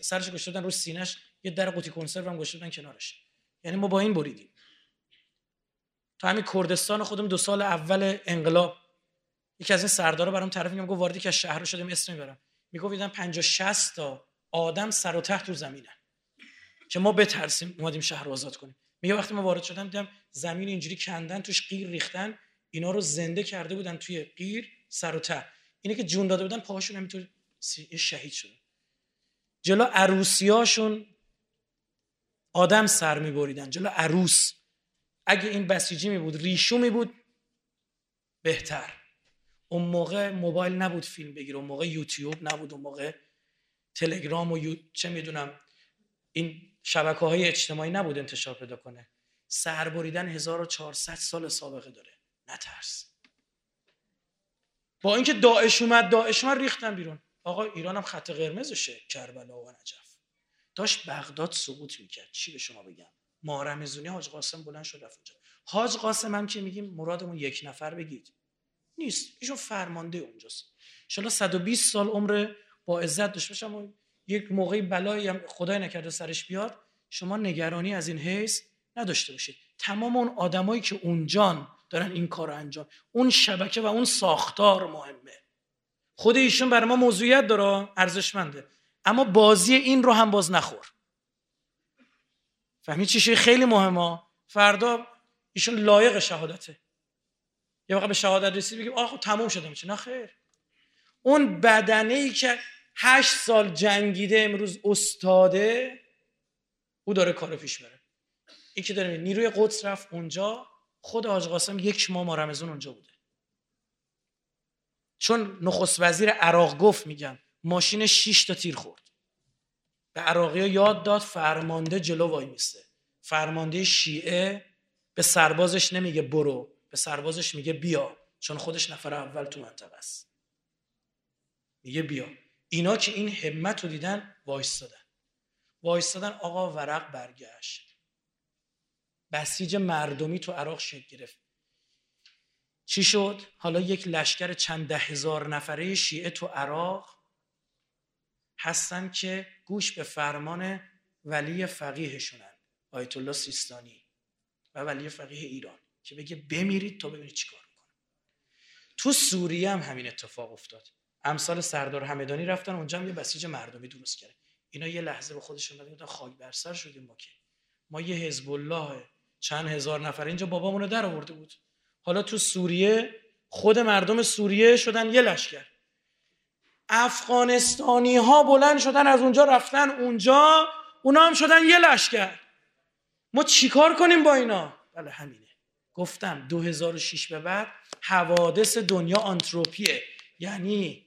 سرش گشتن رو سینش یه در قوطی کنسرو هم گشتن کنارش. یعنی ما با این بریدیم. تو همین کردستان خودم دو سال اول انقلاب. یکی از این سردارا برام تعریف میگم گفت واردی که از شهر شدیم اسم می‌برم. می‌گفت دیدم 50 60 تا آدم سر و ته تو زمینه که ما بترسیم اومدیم شهر رو آزاد کنیم. میگه وقتی ما وارد شدم دیدم زمین اینجوری کندن توش قیر ریختن. اینا رو زنده کرده بودن توی قیر سر و ته. اینه که جون داده بودن پاهاشون همینطور شهید شده جلو عروسیاشون آدم سر میبریدن. جلو عروس. اگه این بسیجی می بود ریشو می بود بهتر. اون موقع موبایل نبود فیلم بگیر اون موقع یوتیوب نبود اون موقع تلگرام و یو... چه می‌دونم این شبکه های اجتماعی نبود انتشار پیدا کنه. سر بریدن 1400 سال سابقه داره. نترس. با اینکه داعش اومد داعش اومد ریختن بیرون. آقا ایران هم خط قرمزشه کربلا و نجف. داشت بغداد سقوط می‌کرد. چی به شما بگم؟ مارمزونی حاج قاسم بلند شد رفت اونجا. حاج قاسم هم که میگیم مرادمون یک نفر بگید. نیست. ایشون فرمانده اونجاست. ان 120 سال عمر با عزت داشته باشم یک موقعی بلایی هم خدای نکرده سرش بیاد شما نگرانی از این حیث نداشته باشید. تمام اون آدمایی که اونجان دارن این کار انجام اون شبکه و اون ساختار مهمه. خود ایشون برای ما موضوعیت داره ارزشمنده. اما بازی این رو هم باز نخور. فهمید چیشه خیلی مهمه. فردا ایشون لایق شهادته. یه وقت به شهادت رسید بگیم آخه تموم شده میشه. نه خیر. اون بدنه ای که هشت سال جنگیده امروز استاده او داره کار پیش بره این که داره نیروی قدس رفت اونجا خود آج قاسم یک ماه ما رمزون اونجا بوده. چون نخست وزیر عراق گفت میگم ماشین 6 تا تیر خورد. به عراقی یاد داد فرمانده جلو وای میسته. فرمانده شیعه به سربازش نمیگه برو به سربازش میگه بیا چون خودش نفر اول تو منطقه است. میگه بیا. اینا که این همت رو دیدن وایستادن. وایستادن آقا ورق برگشت. بسیج مردمی تو عراق شکل گرفت. چی شد؟ حالا یک لشکر چند ده هزار نفره شیعه تو عراق هستن که گوش به فرمان ولی فقیهشونن آیت الله سیستانی و ولی فقیه ایران که بگه بمیرید تا ببینید چیکار می‌کنه. تو سوریه هم همین اتفاق افتاد. امثال سردار همدانی رفتن اونجا هم یه بسیج مردمی درست کرد. اینا یه لحظه به خودشون دادن خاک بر سر شدیم ما که. ما یه حزب الله چند هزار نفر اینجا بابامون رو در آورده بود. حالا تو سوریه خود مردم سوریه شدن یه لشکر. افغانستانی ها بلند شدن از اونجا رفتن اونجا اونا هم شدن یه لشکر. ما چیکار کنیم با اینا؟ بله همینه. گفتم 2006 به بعد حوادث دنیا آنتروپیه. یعنی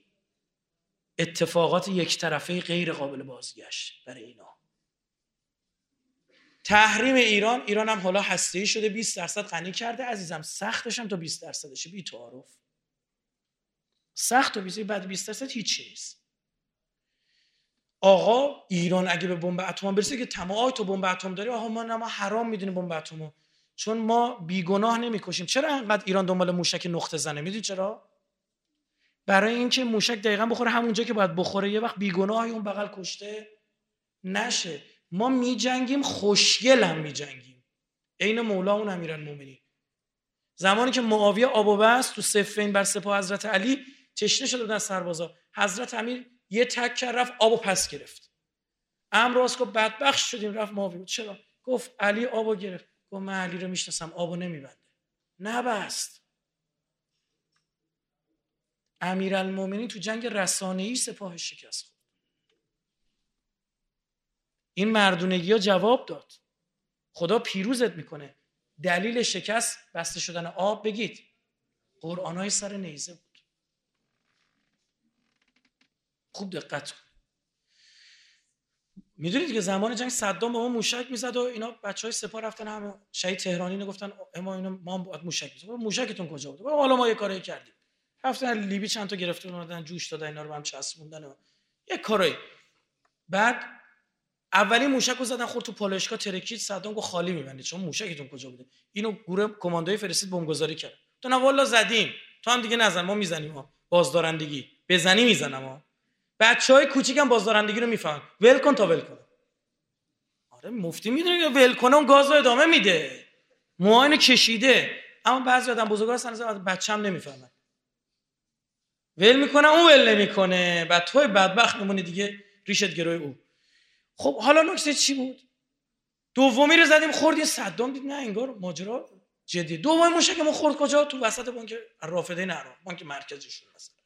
اتفاقات یک طرفه غیر قابل بازگشت برای اینا. تحریم ایران ایران هم حالا هسته شده 20 درصد غنی کرده. عزیزم سختش هم تا 20 درصدشه. بی تعارف. سخت و 20 بعد 20 درصد هیچ نیست آقا ایران اگه به بمب اتم برسه که تمام تو بمب اتم داری؟ آقا ما ما حرام می‌دونیم بمب اتمو. چون ما بیگناه نمی‌کشیم. چرا انقدر ایران دنبال موشک نقطه زنه؟ می‌دونی چرا؟ برای اینکه موشک دقیقا بخوره همونجا که باید بخوره یه وقت بیگناه اون بغل کشته نشه. ما میجنگیم خوشگل هم میجنگیم. عین مولا اون امیرالمومنین. زمانی که معاویه آب و بس تو صفین بر سپاه حضرت علی تشنه شده بودن سربازا. حضرت امیر یه تک کرد رفت آب و پس گرفت. امراض گفت بدبخش شدیم رفت معاویه چرا؟ گفت علی آبو گرفت. گفت من علی رو می‌شناسم آبو نمیبنده. نبست. امیرالمومنین تو جنگ رسانه‌ای سپاهش شکست این مردونگی ها جواب داد. خدا پیروزت می‌کنه. دلیل شکست بسته شدن آب بگید. قرآن های سر نیزه بود. خوب دقت کن. می‌دونید که زمان جنگ صدام به ما موشک می‌زد و اینا بچه های سپاه رفتن همه شهید تهرانی نگفتن اما اینا ما باید موشک می‌زد موشکتون کجا بود؟ حالا ما یه کاری کردیم. رفتن لیبی چند تا گرفته اومدن جوش دادن اینا رو هم چسبوندن و یه کاری بعد اولی موشک رو زدن خورد تو پالایشگاه ترکید صدام گفت خالی میبندید چون موشکتون کجا بوده؟ اینو گروه کماندوی فرستید بمبگذاری کرد. تو نه والا زدیم. تو هم دیگه نزن ما می‌زنیم ها. بازدارندگی. بزنی می‌زنم ها. بچه های کوچیک بازدارندگی رو می‌فهمن. ول کن تا ول کن آره مفتی می‌دونه ول کنه اون گاز رو ادامه میده. موهاینو کشیده. اما بعضی آدم بزرگا هستن بچه هم نمی‌فهمن. ول می‌کنه اون ول نمی‌کنه. بعد توی بدبخت میمونی دیگه ریشت گروه او. خب حالا نکته چی بود؟ دومی رو زدیم خوردیم صدام دید. نه انگار ماجرا جدی. دومی موشک ما خورد کجا؟ تو وسط بانک رافده نه بانک مرکزیشون مثلا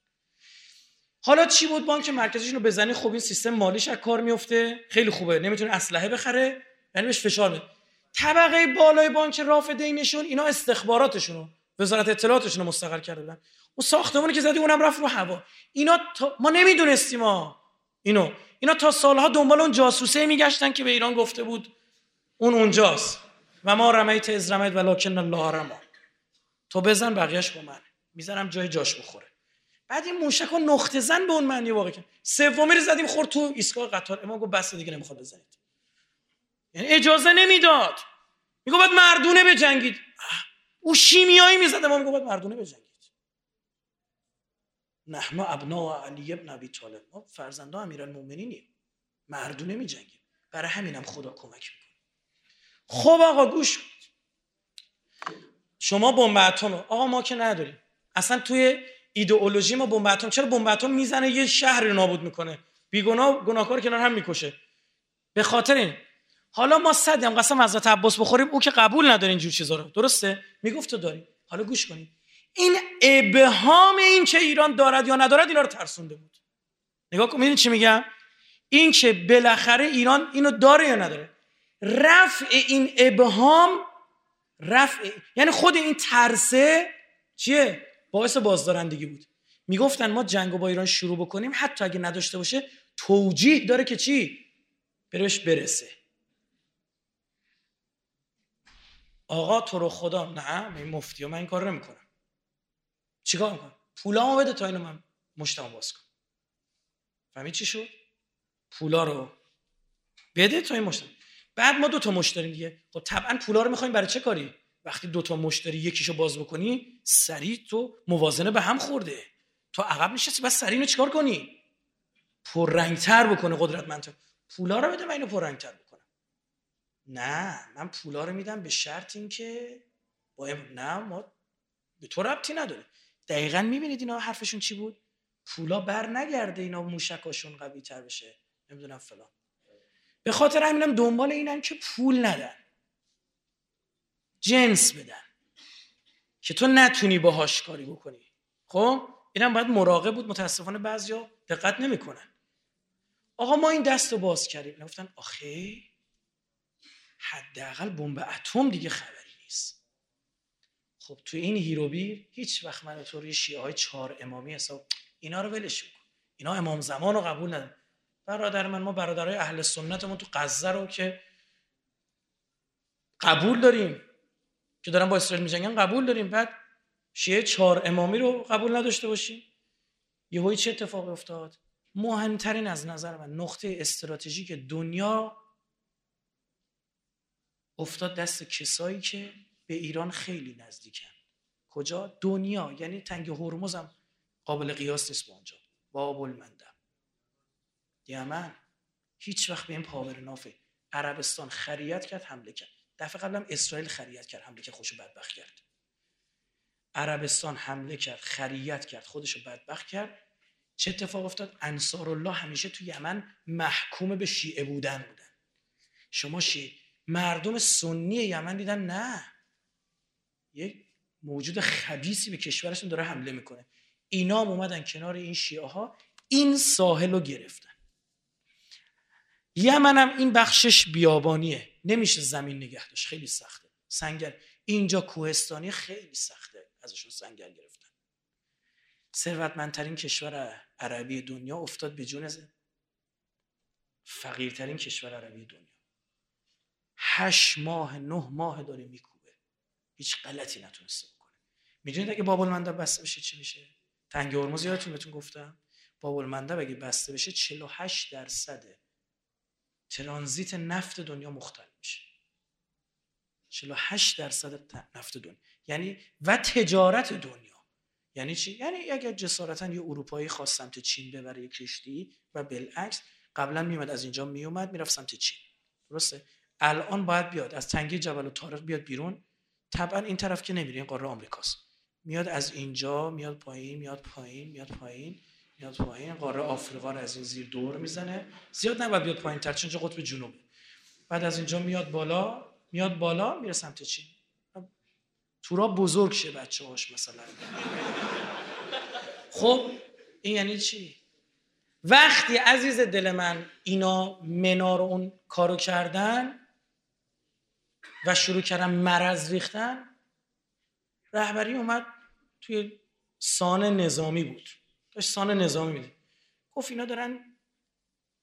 حالا چی بود بانک مرکزیشون رو بزنی؟ خب این سیستم مالیش از کار میفته. خیلی خوبه. نمی‌تونه اسلحه بخره. یعنی بهش فشار میده. طبقه بالای بانک رافدینشون اینا استخباراتشون رو وزارت اطلاعاتشون رو مستقر کرده بودن. اون ساختمانی که زدی اونم رفت رو هوا. اینا ما نمی‌دونستیم ما اینو. اینا تا سالها دنبال اون جاسوسه میگشتن که به ایران گفته بود اون اونجاست. و ما رمیت از رمیت ولکن الله رما. تو بزن بقیهش با من. می‌زنم جای جاش بخوره. بعد این موشک ها نقطه زن به اون معنی واقع کرد. سومی رو زدیم خورد تو ایستگاه قطار. امام گفت بس دیگه نمی‌خواد بزنید. یعنی اجازه نمی‌داد. میگه باید مردونه بجنگید. او شیمیایی می‌زد امام گفت باید مردونه بجنگید. نحن ابنا علی ابن ابی طالب. ما فرزندان امیرالمومنینیم مردونه می جنگیم برای همینم خدا کمک می‌کنه. خب آقا گوش شما بمب اتم آقا ما که نداریم. اصلا توی ایدئولوژی ما بمب اتم چرا بمب اتم می‌زنه یه شهر نابود می‌کنه. بیگناه گناهکار کنار هم می‌کشه. به خاطر این. حالا ما صدیم قسم حضرت عباس بخوریم او که قبول نداره اینجور چیزا رو. درسته؟ می‌گفت تو داری. حالا گوش کنید این ابهام این که ایران دارد یا ندارد اینا رو ترسونده بود. نگاه کن چی میگم؟ این که بالاخره ایران اینو داره یا نداره. رفع این ابهام رفع یعنی خود این ترسه چیه؟ باعث بازدارندگی بود. می‌گفتن ما جنگ با ایران شروع بکنیم حتی اگه نداشته باشه توجیه داره که چی؟ برش برسه. آقا تو رو خدا نه این مفتی من این کار نمی‌کنم. چیکار می‌کنم؟ پولامو بده تا اینو من مشتم باز کنم. فهمید چی شد؟ پولا رو بده تا این مشتم بعد ما دو تا مشتری دیگه. خب طبعا پولا رو می‌خوایم برای چه کاری؟ وقتی دو تا مشتری یکیشو باز بکنی سریع تو موازنه به هم خورده. تو عقب نشستی بس سریع اینو چیکار کنی؟ پررنگتر بکنه قدرتمندتر پولا رو بده من اینو پررنگتر بکنم. نه من پولا رو میدم به شرط اینکه با نه ما به تو ربطی نداره. دقیقا می‌بینید اینا حرفشون چی بود؟ پولا بر نگرده اینا موشکاشون قوی تر بشه. نمی‌دونم فلان. به خاطر همینم دنبال اینن که پول ندن. جنس بدن. که تو نتونی باهاش کاری بکنی. خب؟ اینم باید مراقب بود متاسفانه بعضیا دقت نمی‌کنن. آقا ما این دست رو باز کردیم. گفتن آخه حداقل بمب اتم دیگه خبری نیست. خب تو این هیروبی هیچ وقت من تو روی شیعه های چهار امامی حساب اینا رو ولش کن. اینا امام زمان رو قبول ندارن. برادر من ما برادرای اهل سنتمون تو غزه رو که قبول داریم. که دارن با اسرائیل میجنگن قبول داریم. بعد شیعه چهار امامی رو قبول نداشته باشیم. یهو چه اتفاقی افتاد؟ مهمترین از نظر من نقطه استراتژیک دنیا افتاد دست کسایی که به ایران خیلی نزدیکن. کجا؟ دنیا. یعنی تنگ هرمز هم قابل قیاس نیست با اونجا. باب المندب یمن. هیچ وقت به این پاور نافه عربستان خریت کرد حمله کرد. دفعه قبلم اسرائیل خریت کرد حمله کرد خوشو بدبخت کرد. عربستان حمله کرد خریت کرد خودشو بدبخت کرد. چه اتفاق افتاد؟ انصار الله همیشه تو یمن محکوم به شیعه بودن بودن. شما شیعه مردم سنی یمن دیدن نه. یک موجود خبیسی به کشورشون داره حمله می‌کنه. اینا هم اومدن کنار این شیعه ها این ساحل رو گرفتن. یمن هم این بخشش بیابانیه. نمیشه زمین نگه داشت. خیلی سخته. سنگر اینجا کوهستانی خیلی سخته. ازشون سنگر گرفتن. ثروتمندترین کشور عربی دنیا افتاد به جون فقیرترین کشور عربی دنیا. هشت ماه نه ماه داره میکوبه. هیچ غلطی نتونسته بکنه. می‌دونید اگه باب المندب بسته بشه چی میشه تنگ هرمز یادتون بهتون گفتم. باب المندب اگه بسته بشه 48 درصد ترانزیت نفت دنیا مختل میشه. 48 درصد نفت دنیا. یعنی و تجارت دنیا. یعنی چی؟ یعنی اگر جسارتا یه اروپایی خواست سمت چین ببره یه کشتی و بالعکس قبلا میومد از اینجا میومد می‌رفت سمت چین. درسته؟ الان باید بیاد از تنگه جبل و تاریخ بیاد بیرون. طبعا این طرف که نمیره این قاره آمریکاست. میاد از اینجا میاد پایین میاد پایین میاد پایین. میاد پایین قاره آفریقا رو از این زیر دور می‌زنه. زیاد نباید بیاد پایین تر چون قطب جنوب. بعد از اینجا میاد بالا میاد بالا میره سمت چین. تورا بزرگ شه بچه هاش مثلا. خب این یعنی چی؟ وقتی عزیز دل من اینا منار اون کارو کردن و شروع کردن مرض ریختن رهبری اومد توی سان نظامی بود. داشت سان نظامی میده گفت اینا دارن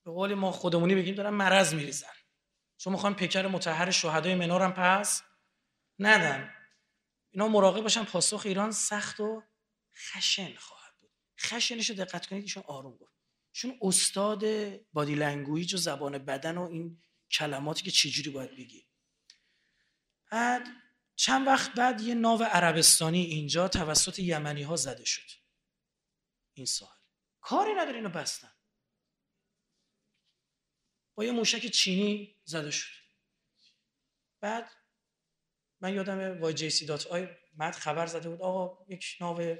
به قول ما خودمونی بگیم دارن مرض میریزن. چون می‌خوان پیکر متحر شهدای منارم پس ندن. اینا مراقب باشن پاسخ ایران سخت و خشن خواهد بود. خشنش رو دقت کنید ایشون آروم گفت. چون استاد body language و زبان بدن و این کلماتی که چجوری باید بگی. بعد چند وقت بعد یه ناو عربستانی اینجا توسط یمنی ها زده شد. این سال کاری نداره اینو بستن. با یه موشک چینی زده شد بعد من یادم دات آی مد خبر زده بود آقا یک ناو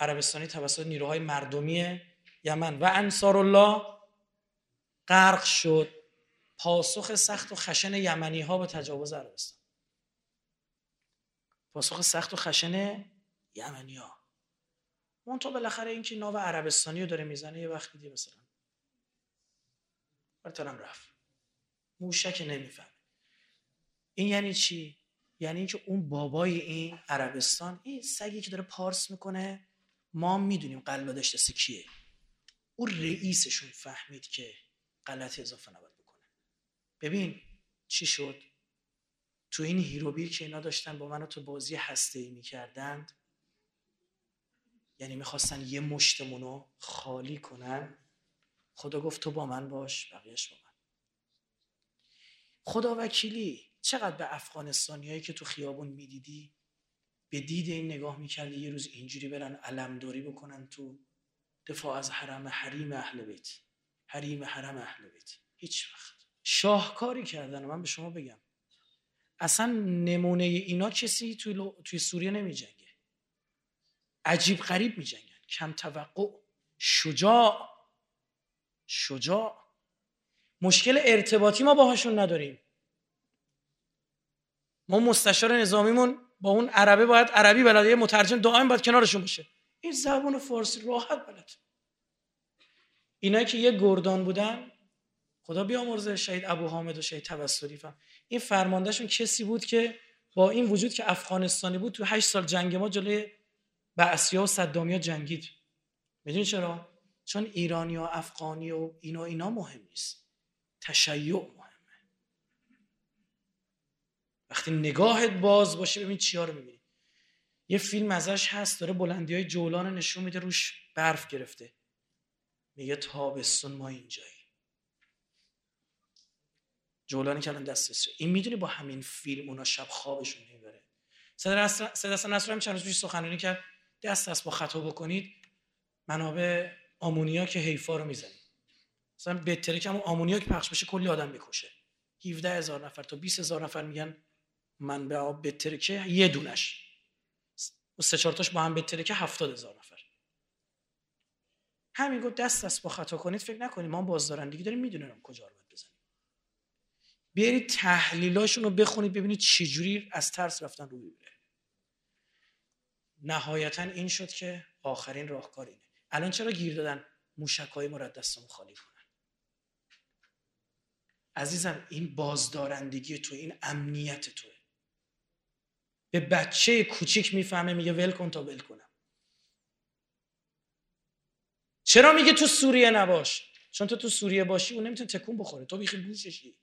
عربستانی توسط نیروهای مردمی یمن و انصار الله غرق شد. پاسخ سخت و خشن یمنی ها به تجاوز عربستان. پاسخ سخت و خشن یمنیا اون تو بالاخره این که ناو عربستانی رو داره می‌زنه یه وقت دیگه مثلا. برترم رفت. موشک نمیفهم این یعنی چی؟ یعنی اینکه اون بابای این عربستان این سگی که داره پارس می‌کنه ما می‌دونیم قلب داشته کیه. اون رئیسشون فهمید که غلط اضافه نباید بکنه. ببین چی شد؟ تو این هیروبیر که اینا داشتن با منو تو بازی هسته ای می‌کردند یعنی می‌خواستن یه مشتمونو خالی کنن. خدا گفت تو با من باش بقیهش با من. خدا وکیلی چقدر به افغانستانیایی که تو خیابون می‌دیدی به دید این نگاه می‌کردی یه روز اینجوری برن علمداری بکنن تو دفاع از حرم حریم اهل بیت. حریم حرم اهل بیت. هیچ وقت. شاهکاری کردن من به شما بگم. اصلا نمونه اینا کسی توی, توی سوریه نمی عجیب غریب می جنگن کم توقع. شجاع. شجاع. مشکل ارتباطی ما باهاشون نداریم. ما مستشار نظامیمون با اون عربه باید عربی بلده یه مترجم دائم باید کنارشون باشه. این زبان فارسی راحت بلد. اینایی که یه گردان بودن خدا بیامرزه شهید ابو حامد و شهید توسلی فهم. این فرماندهشون کسی بود که با این وجود که افغانستانی بود تو هشت سال جنگ ما جلوی بعثیا و صدامیا جنگید. می‌دونی چرا؟ چون ایرانی و افغانی و اینا اینا مهم نیست. تشیع مهمه. وقتی نگاهت باز باشه ببین چیا رو می‌بینی. یه فیلم ازش هست داره بلندی های جولان نشون میده روش برف گرفته. میگه تابستون ما اینجایی. جولانی الان دست این می‌دونی با همین فیلم اونا شب خوابشون نمی‌بره. سید حسن نصر هم چند روز سخنرانی کرد. دست دست با خطا بکنید منابع آمونیا که حیفا رو می‌زنید مثلا بهتره که همون آمونیا که پخش بشه کلی آدم بکشه 17 هزار نفر تا 20 هزار نفر میگن من به آب بهتره که یه دونش. و سه چهار تاش با هم بهتره که 70 هزار نفر. همین گفت دست دست با خطا کنید فکر نکنید ما بازدارندگی داریم می‌دونیم کجا رو باید بزنیم. بیارید تحلیلاشون رو بخونید ببینید چجوری از ترس رفتن روی بره نهایتا این شد که آخرین راهکار اینه الان چرا گیر دادن موشک های مورد دستمون خالی کنن؟ عزیزم این بازدارندگی تو این امنیت توه. به بچه کوچیک می‌فهمه میگه ول کن تا ول کنم. چرا میگه تو سوریه نباش؟ چون تو تو سوریه باشی اون نمی‌تونه تکون بخوره. تو بیخی گوششی.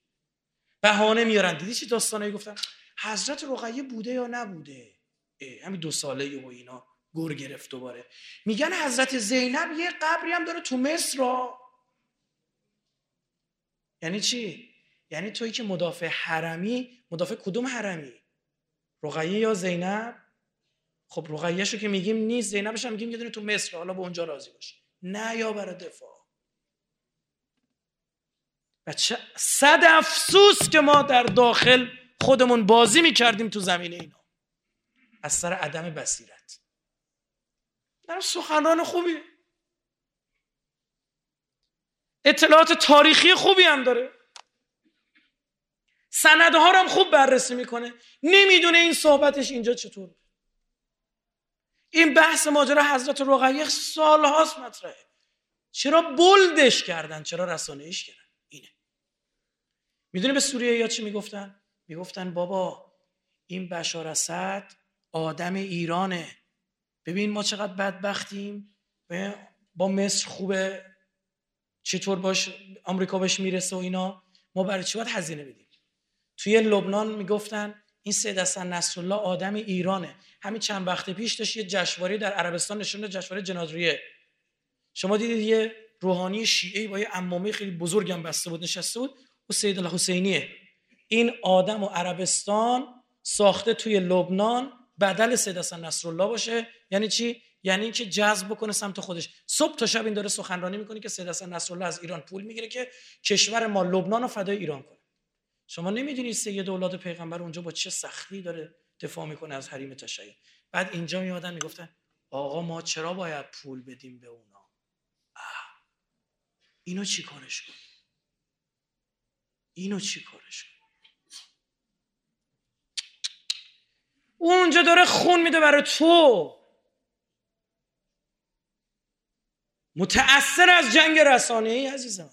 بهانه میارن. دیدی چی داستانایی گفتن؟ حضرت رقیه بوده یا نبوده؟ همین دو ساله و اینا گر گرفت دوباره. میگن حضرت زینب یه قبری هم داره تو مصر را یعنی چی؟ یعنی تویی که مدافع حرمی مدافع کدوم حرمی؟ رقیه یا زینب؟ خب رقیهشو که میگیم نیست زینبش هم میگیم یه تو مصر حالا به اونجا راضی باشه نه یا برای دفاع. و صد افسوس که ما در داخل خودمون بازی می‌کردیم تو زمین اینا. از سر عدم بصیرت. در سخنران خوبی. اطلاعات تاریخی خوبی هم داره. سندها رو هم خوب بررسی می‌کنه. نمی‌دونه این صحبتش اینجا چطور. این بحث ماجرا حضرت رقیه سالهاست مطرحه. چرا بلدش کردن؟ چرا رسانهش کردن؟ اینه. می‌دونی به سوریه یا چی می‌گفتن؟ می‌گفتن بابا این بشار اسد آدم ایرانه. ببین ما چقدر بدبختیم. با مصر خوبه. چطور باش آمریکا بهش می‌رسه و اینا. ما برای چی باید هزینه بدیم؟ توی لبنان می‌گفتن این سید حسن نصرالله آدم ایرانه. همین چند وقت پیش داشت یه جشنواره در عربستان نشون جشنواره جنادریه شما دیدید یه روحانی شیعه با یه عمامه خیلی بزرگم بسته بود نشسته بود. و سید الحسینیه. این آدم و عربستان ساخته توی لبنان. بدل سید حسن نصرالله باشه. یعنی چی؟ یعنی اینکه جذب بکنه سمت خودش. صبح تا شب این داره سخنرانی می‌کنه که سید حسن نصرالله از ایران پول می‌گیره که کشور ما لبنان رو فدای ایران کنه. شما نمی‌دونید سید اولاد پیغمبر اونجا با چه سختی داره دفاع می‌کنه از حریم تشیع. بعد اینجا میادن می‌گفتن آقا ما چرا باید پول بدیم به اونا. اینو چی کارش کن اینو چی کارش کن اونجا داره خون میده برای تو. متأثر از جنگ رسانه ای عزیز من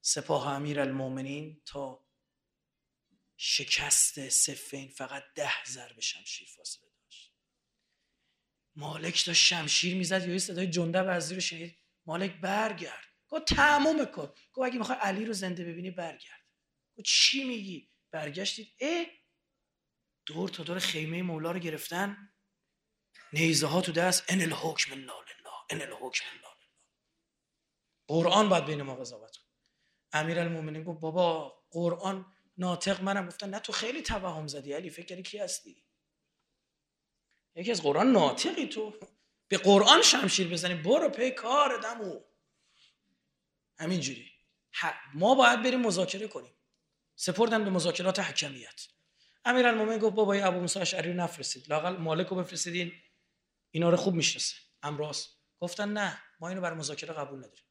سپاه امیر المومنین تا شکست سفین فقط ده ضرب شمشیر فاصله داشت. مالک داشت شمشیر می‌زد یا صدای جنده و از شنید. مالک برگرد. گفت تموم کن. گفت اگه می‌خوای علی رو زنده ببینی برگرد. گفت چی میگی؟ برگشتید. اه دور تا دور خیمه مولا رو گرفتن. نیزه ها تو دست. ان الحکم الله لله. ان الحکم الله قرآن باید بین ما قضاوت کن امیر المومنین گفت بابا قرآن ناطق منم. گفتن نه تو خیلی توهم زدی علی. فکر کردی کی هستی؟ یکی از قرآن ناطقی تو. به قرآن شمشیر بزنی. برو پی کار دمو. همینجوری. ما باید بریم مذاکره کنیم. سپردن به مذاکرات حکمیت. امیر المومنین گفت بابا ابو موسی اشعری رو نفرستید. لاقل مالک رو بفرستید اینا رو خوب می‌شناسه. امراض. گفتن نه ما اینو برای مذاکره قبول نداریم.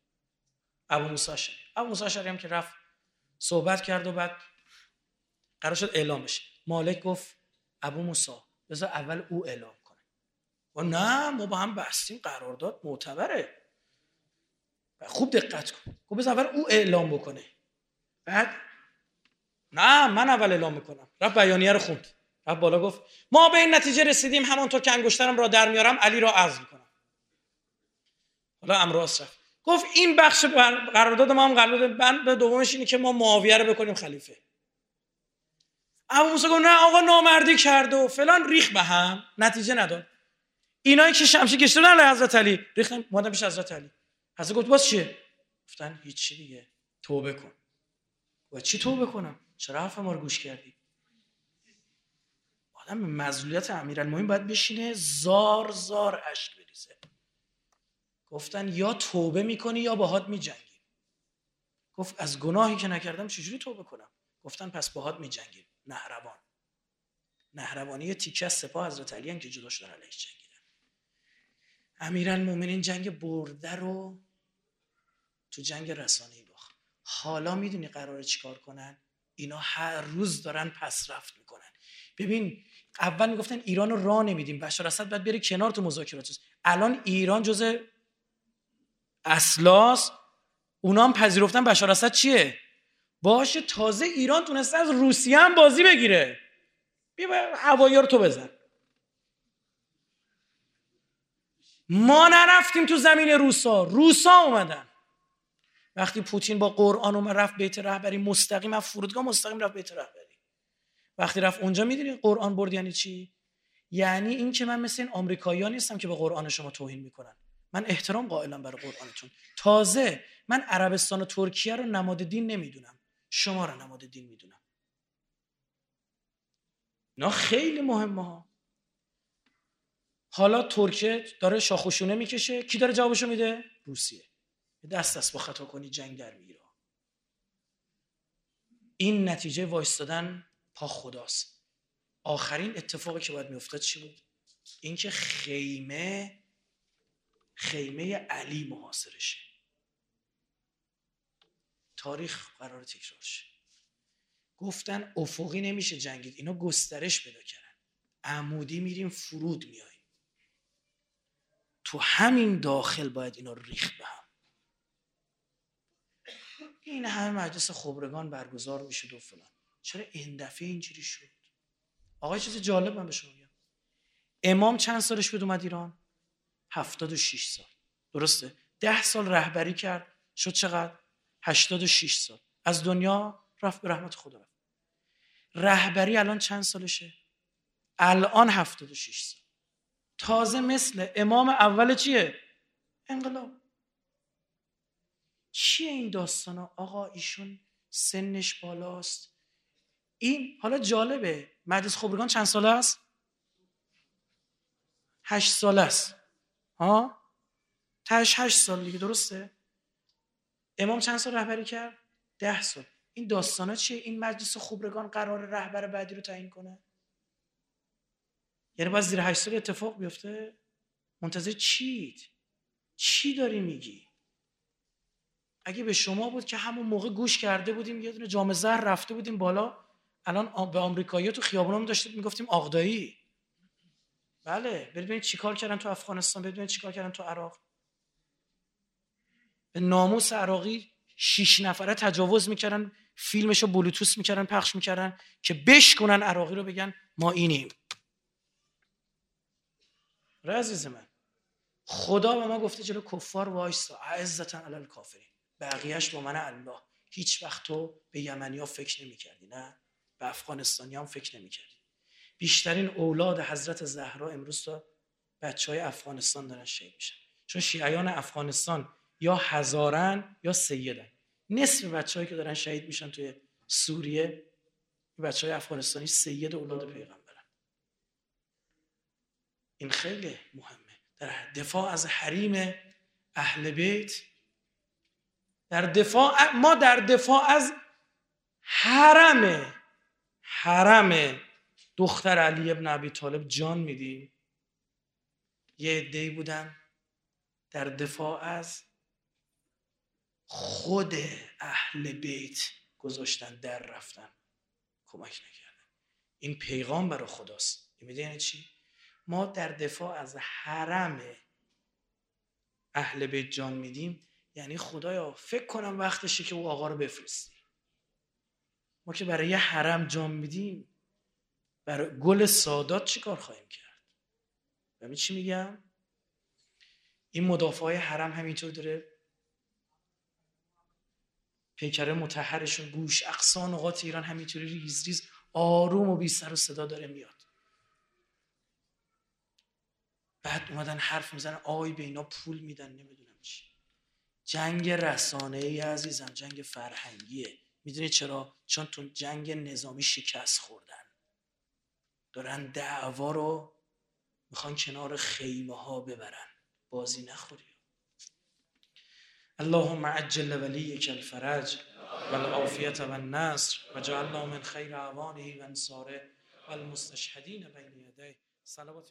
ابو موسی اشعری. ابو موسی اشعری هم که رفت صحبت کرد و بعد قرار شد اعلام بشه. مالک گفت ابو موسی بذار اول او اعلام کنه. و نه ما با هم بستیم قرارداد معتبره. خوب دقت کن. گفت بذار اول او اعلام بکنه. بعد نه من اول اعلام می‌کنم. رفت بیانیه رو خوند. رفت بالا گفت ما به این نتیجه رسیدیم همانطور که انگشترم را در میارم علی را عزل کنم حالا امراض رفت. گفت این بخش قرارداد ما هم قرارداد بند دومش اینه که ما معاویه رو بکنیم خلیفه. ابو موسی گفت نه آقا نامردی کرده و فلان. ریخ به هم. نتیجه نداد. اینایی که شمشیر کشیدن علی حضرت علی. ریختن اومدن پیش حضرت علی. حضرت گفت باز چیه؟ گفتن هیچی دیگه. توبه کن. و چی توبه کنم؟ چرا حرف ما رو گوش کردی؟ آدم به مظلومیت امیرالمومنین باید بشینه زار زار اشک بریزه. گفتن یا توبه می‌کنی یا باهات میجنگی گفت از گناهی که نکردم چجوری توبه کنم؟ گفتن پس باهات میجنگیم. نهروان. نهروانی تیکه از سپاه حضرت علی که جدا شدن علیه جنگیدن. امیرالمومنین جنگ برده رو تو جنگ رسانه‌ای باخت. حالا می‌دونی قراره چیکار کنن؟ اینا هر روز دارن پس رفت می‌کنن. ببین اول می‌گفتن ایران رو راه نمیدیم. بشار اسد باید بره کنار تو مذاکرات الان ایران جزء اسلاس اونا هم پذیرفتن بشار اسد چیه؟ باشه تازه ایران تونسته از روسیه هم بازی بگیره. بیا هوایی رو تو بزن. ما نرفتیم تو زمین روسا. روسا اومدن. وقتی پوتین با قرآن اومد رفت بیت رهبری مستقیم از فرودگاه مستقیم رفت بیت رهبری. وقتی رفت اونجا می‌دونی قرآن برد یعنی چی؟ یعنی این که من مثل این آمریکایی‌ها نیستم که به قرآن شما توهین می‌کنن. من احترام قائلم برای قرآنتون. تازه من عربستان و ترکیه رو نماد دین نمی‌دونم. شما رو نماد دین می‌دونم. نه خیلی مهمه ها. حالا ترکیه داره شاخوشونه می‌کشه. کی داره جوابشو میده؟ روسیه. دست دست با خطا کنی جنگ در میره این نتیجه وایستادن پا خداست. آخرین اتفاقی که باید میافتاد چی بود؟ اینکه خیمه خیمه علی محاصره تاریخ قرار تکرار شه. گفتن افقی نمیشه جنگید. اینا گسترش پیدا کردن. عمودی میریم فرود میاییم تو همین داخل باید اینا ریخت به هم. این همه مجلس خبرگان برگزار می‌شد و فلان. چرا این دفعه اینجوری شد؟ آقای چیز جالب من به شما میگم. امام چند سالش بود اومد ایران؟ 76 سال. درسته؟ ده سال رهبری کرد. شد چقدر؟ 86 سال. از دنیا رفت به رحمت خدا رفت. رهبری الان چند سالشه؟ الان 76 سال. تازه مثل امام اول چیه؟ انقلاب. چیه این داستان آقا ایشون سنش بالاست. این حالا جالبه. مجلس خبرگان چند ساله است؟ هشت ساله است. ها؟ تش هشت سال دیگه درسته؟ امام چند سال رهبری کرد؟ ده سال. این داستانا چیه؟ این مجلس خبرگان قرار رهبر بعدی رو تعیین کنه؟ یعنی باید زیر هشت سال اتفاق بیفته؟ منتظر چید چی داری میگی؟ اگه به شما بود که همون موقع گوش کرده بودیم یه دونه جام زهر رفته بودیم بالا الان به آمریکایی‌ها تو خیابونا داشتیم می‌گفتیم آغدایی بله ببینید چیکار کردن تو افغانستان ببینید چیکار کردن تو عراق. به ناموس عراقی شیش نفره تجاوز می‌کردن فیلمش رو بلوتوس می‌کردن پخش می‌کردن که بشکنن عراقی رو بگن ما اینیم. عزیز من خدا به ما گفته جلو کفار وایسا عزتا علی الکافرین. بقیهش با من الله. هیچ وقت تو به یمنی ها فکر نمی کردی نه؟ به افغانستانی هم فکر نمی کردی بیشترین اولاد حضرت زهرا امروز تا بچه های افغانستان دارن شهید میشن. چون شیعیان افغانستان یا هزارن یا سیدن. نصف بچههایی که دارن شهید میشن توی سوریه بچه های افغانستانی سید اولاد پیغمبرن. این خیلی مهمه. در دفاع از حریم اهل بیت در دفاع ما در دفاع از حرم حرم دختر علی ابن ابی طالب جان میدیم. یه عده‌ای بودن در دفاع از خود اهل بیت گذاشتن در رفتن. کمک نکردن. این پیغام برای خداست. می‌دونی چی؟ ما در دفاع از حرم اهل بیت جان میدیم. یعنی خدایا فکر کنم وقتشه که او آقا رو بفرستی. ما که برای یه حرم جان میدیم برای گل سادات چی کار خواهیم کرد؟ ببین چی میگم؟ این مدافع حرم همینطور داره پیکره متحرشون گوش اقصا نقاط ایران همینطوری ریز ریز آروم و بی سر و صدا داره میاد. بعد اومدن حرف می‌زنن آی به اینا پول میدن نمی‌دونم. چی جنگ رسانه ای عزیزم جنگ فرهنگیه. می‌دونی چرا؟ چون تو جنگ نظامی شکست خوردن. دارن دعوا رو می‌خوان کنار خیمه ها ببرن. بازی نخوری. اللهم عجل وليك الفرج والعافية والنصر وجعلنا من خير اعوانه و انصاره والمستشهدين بين يديه صلوات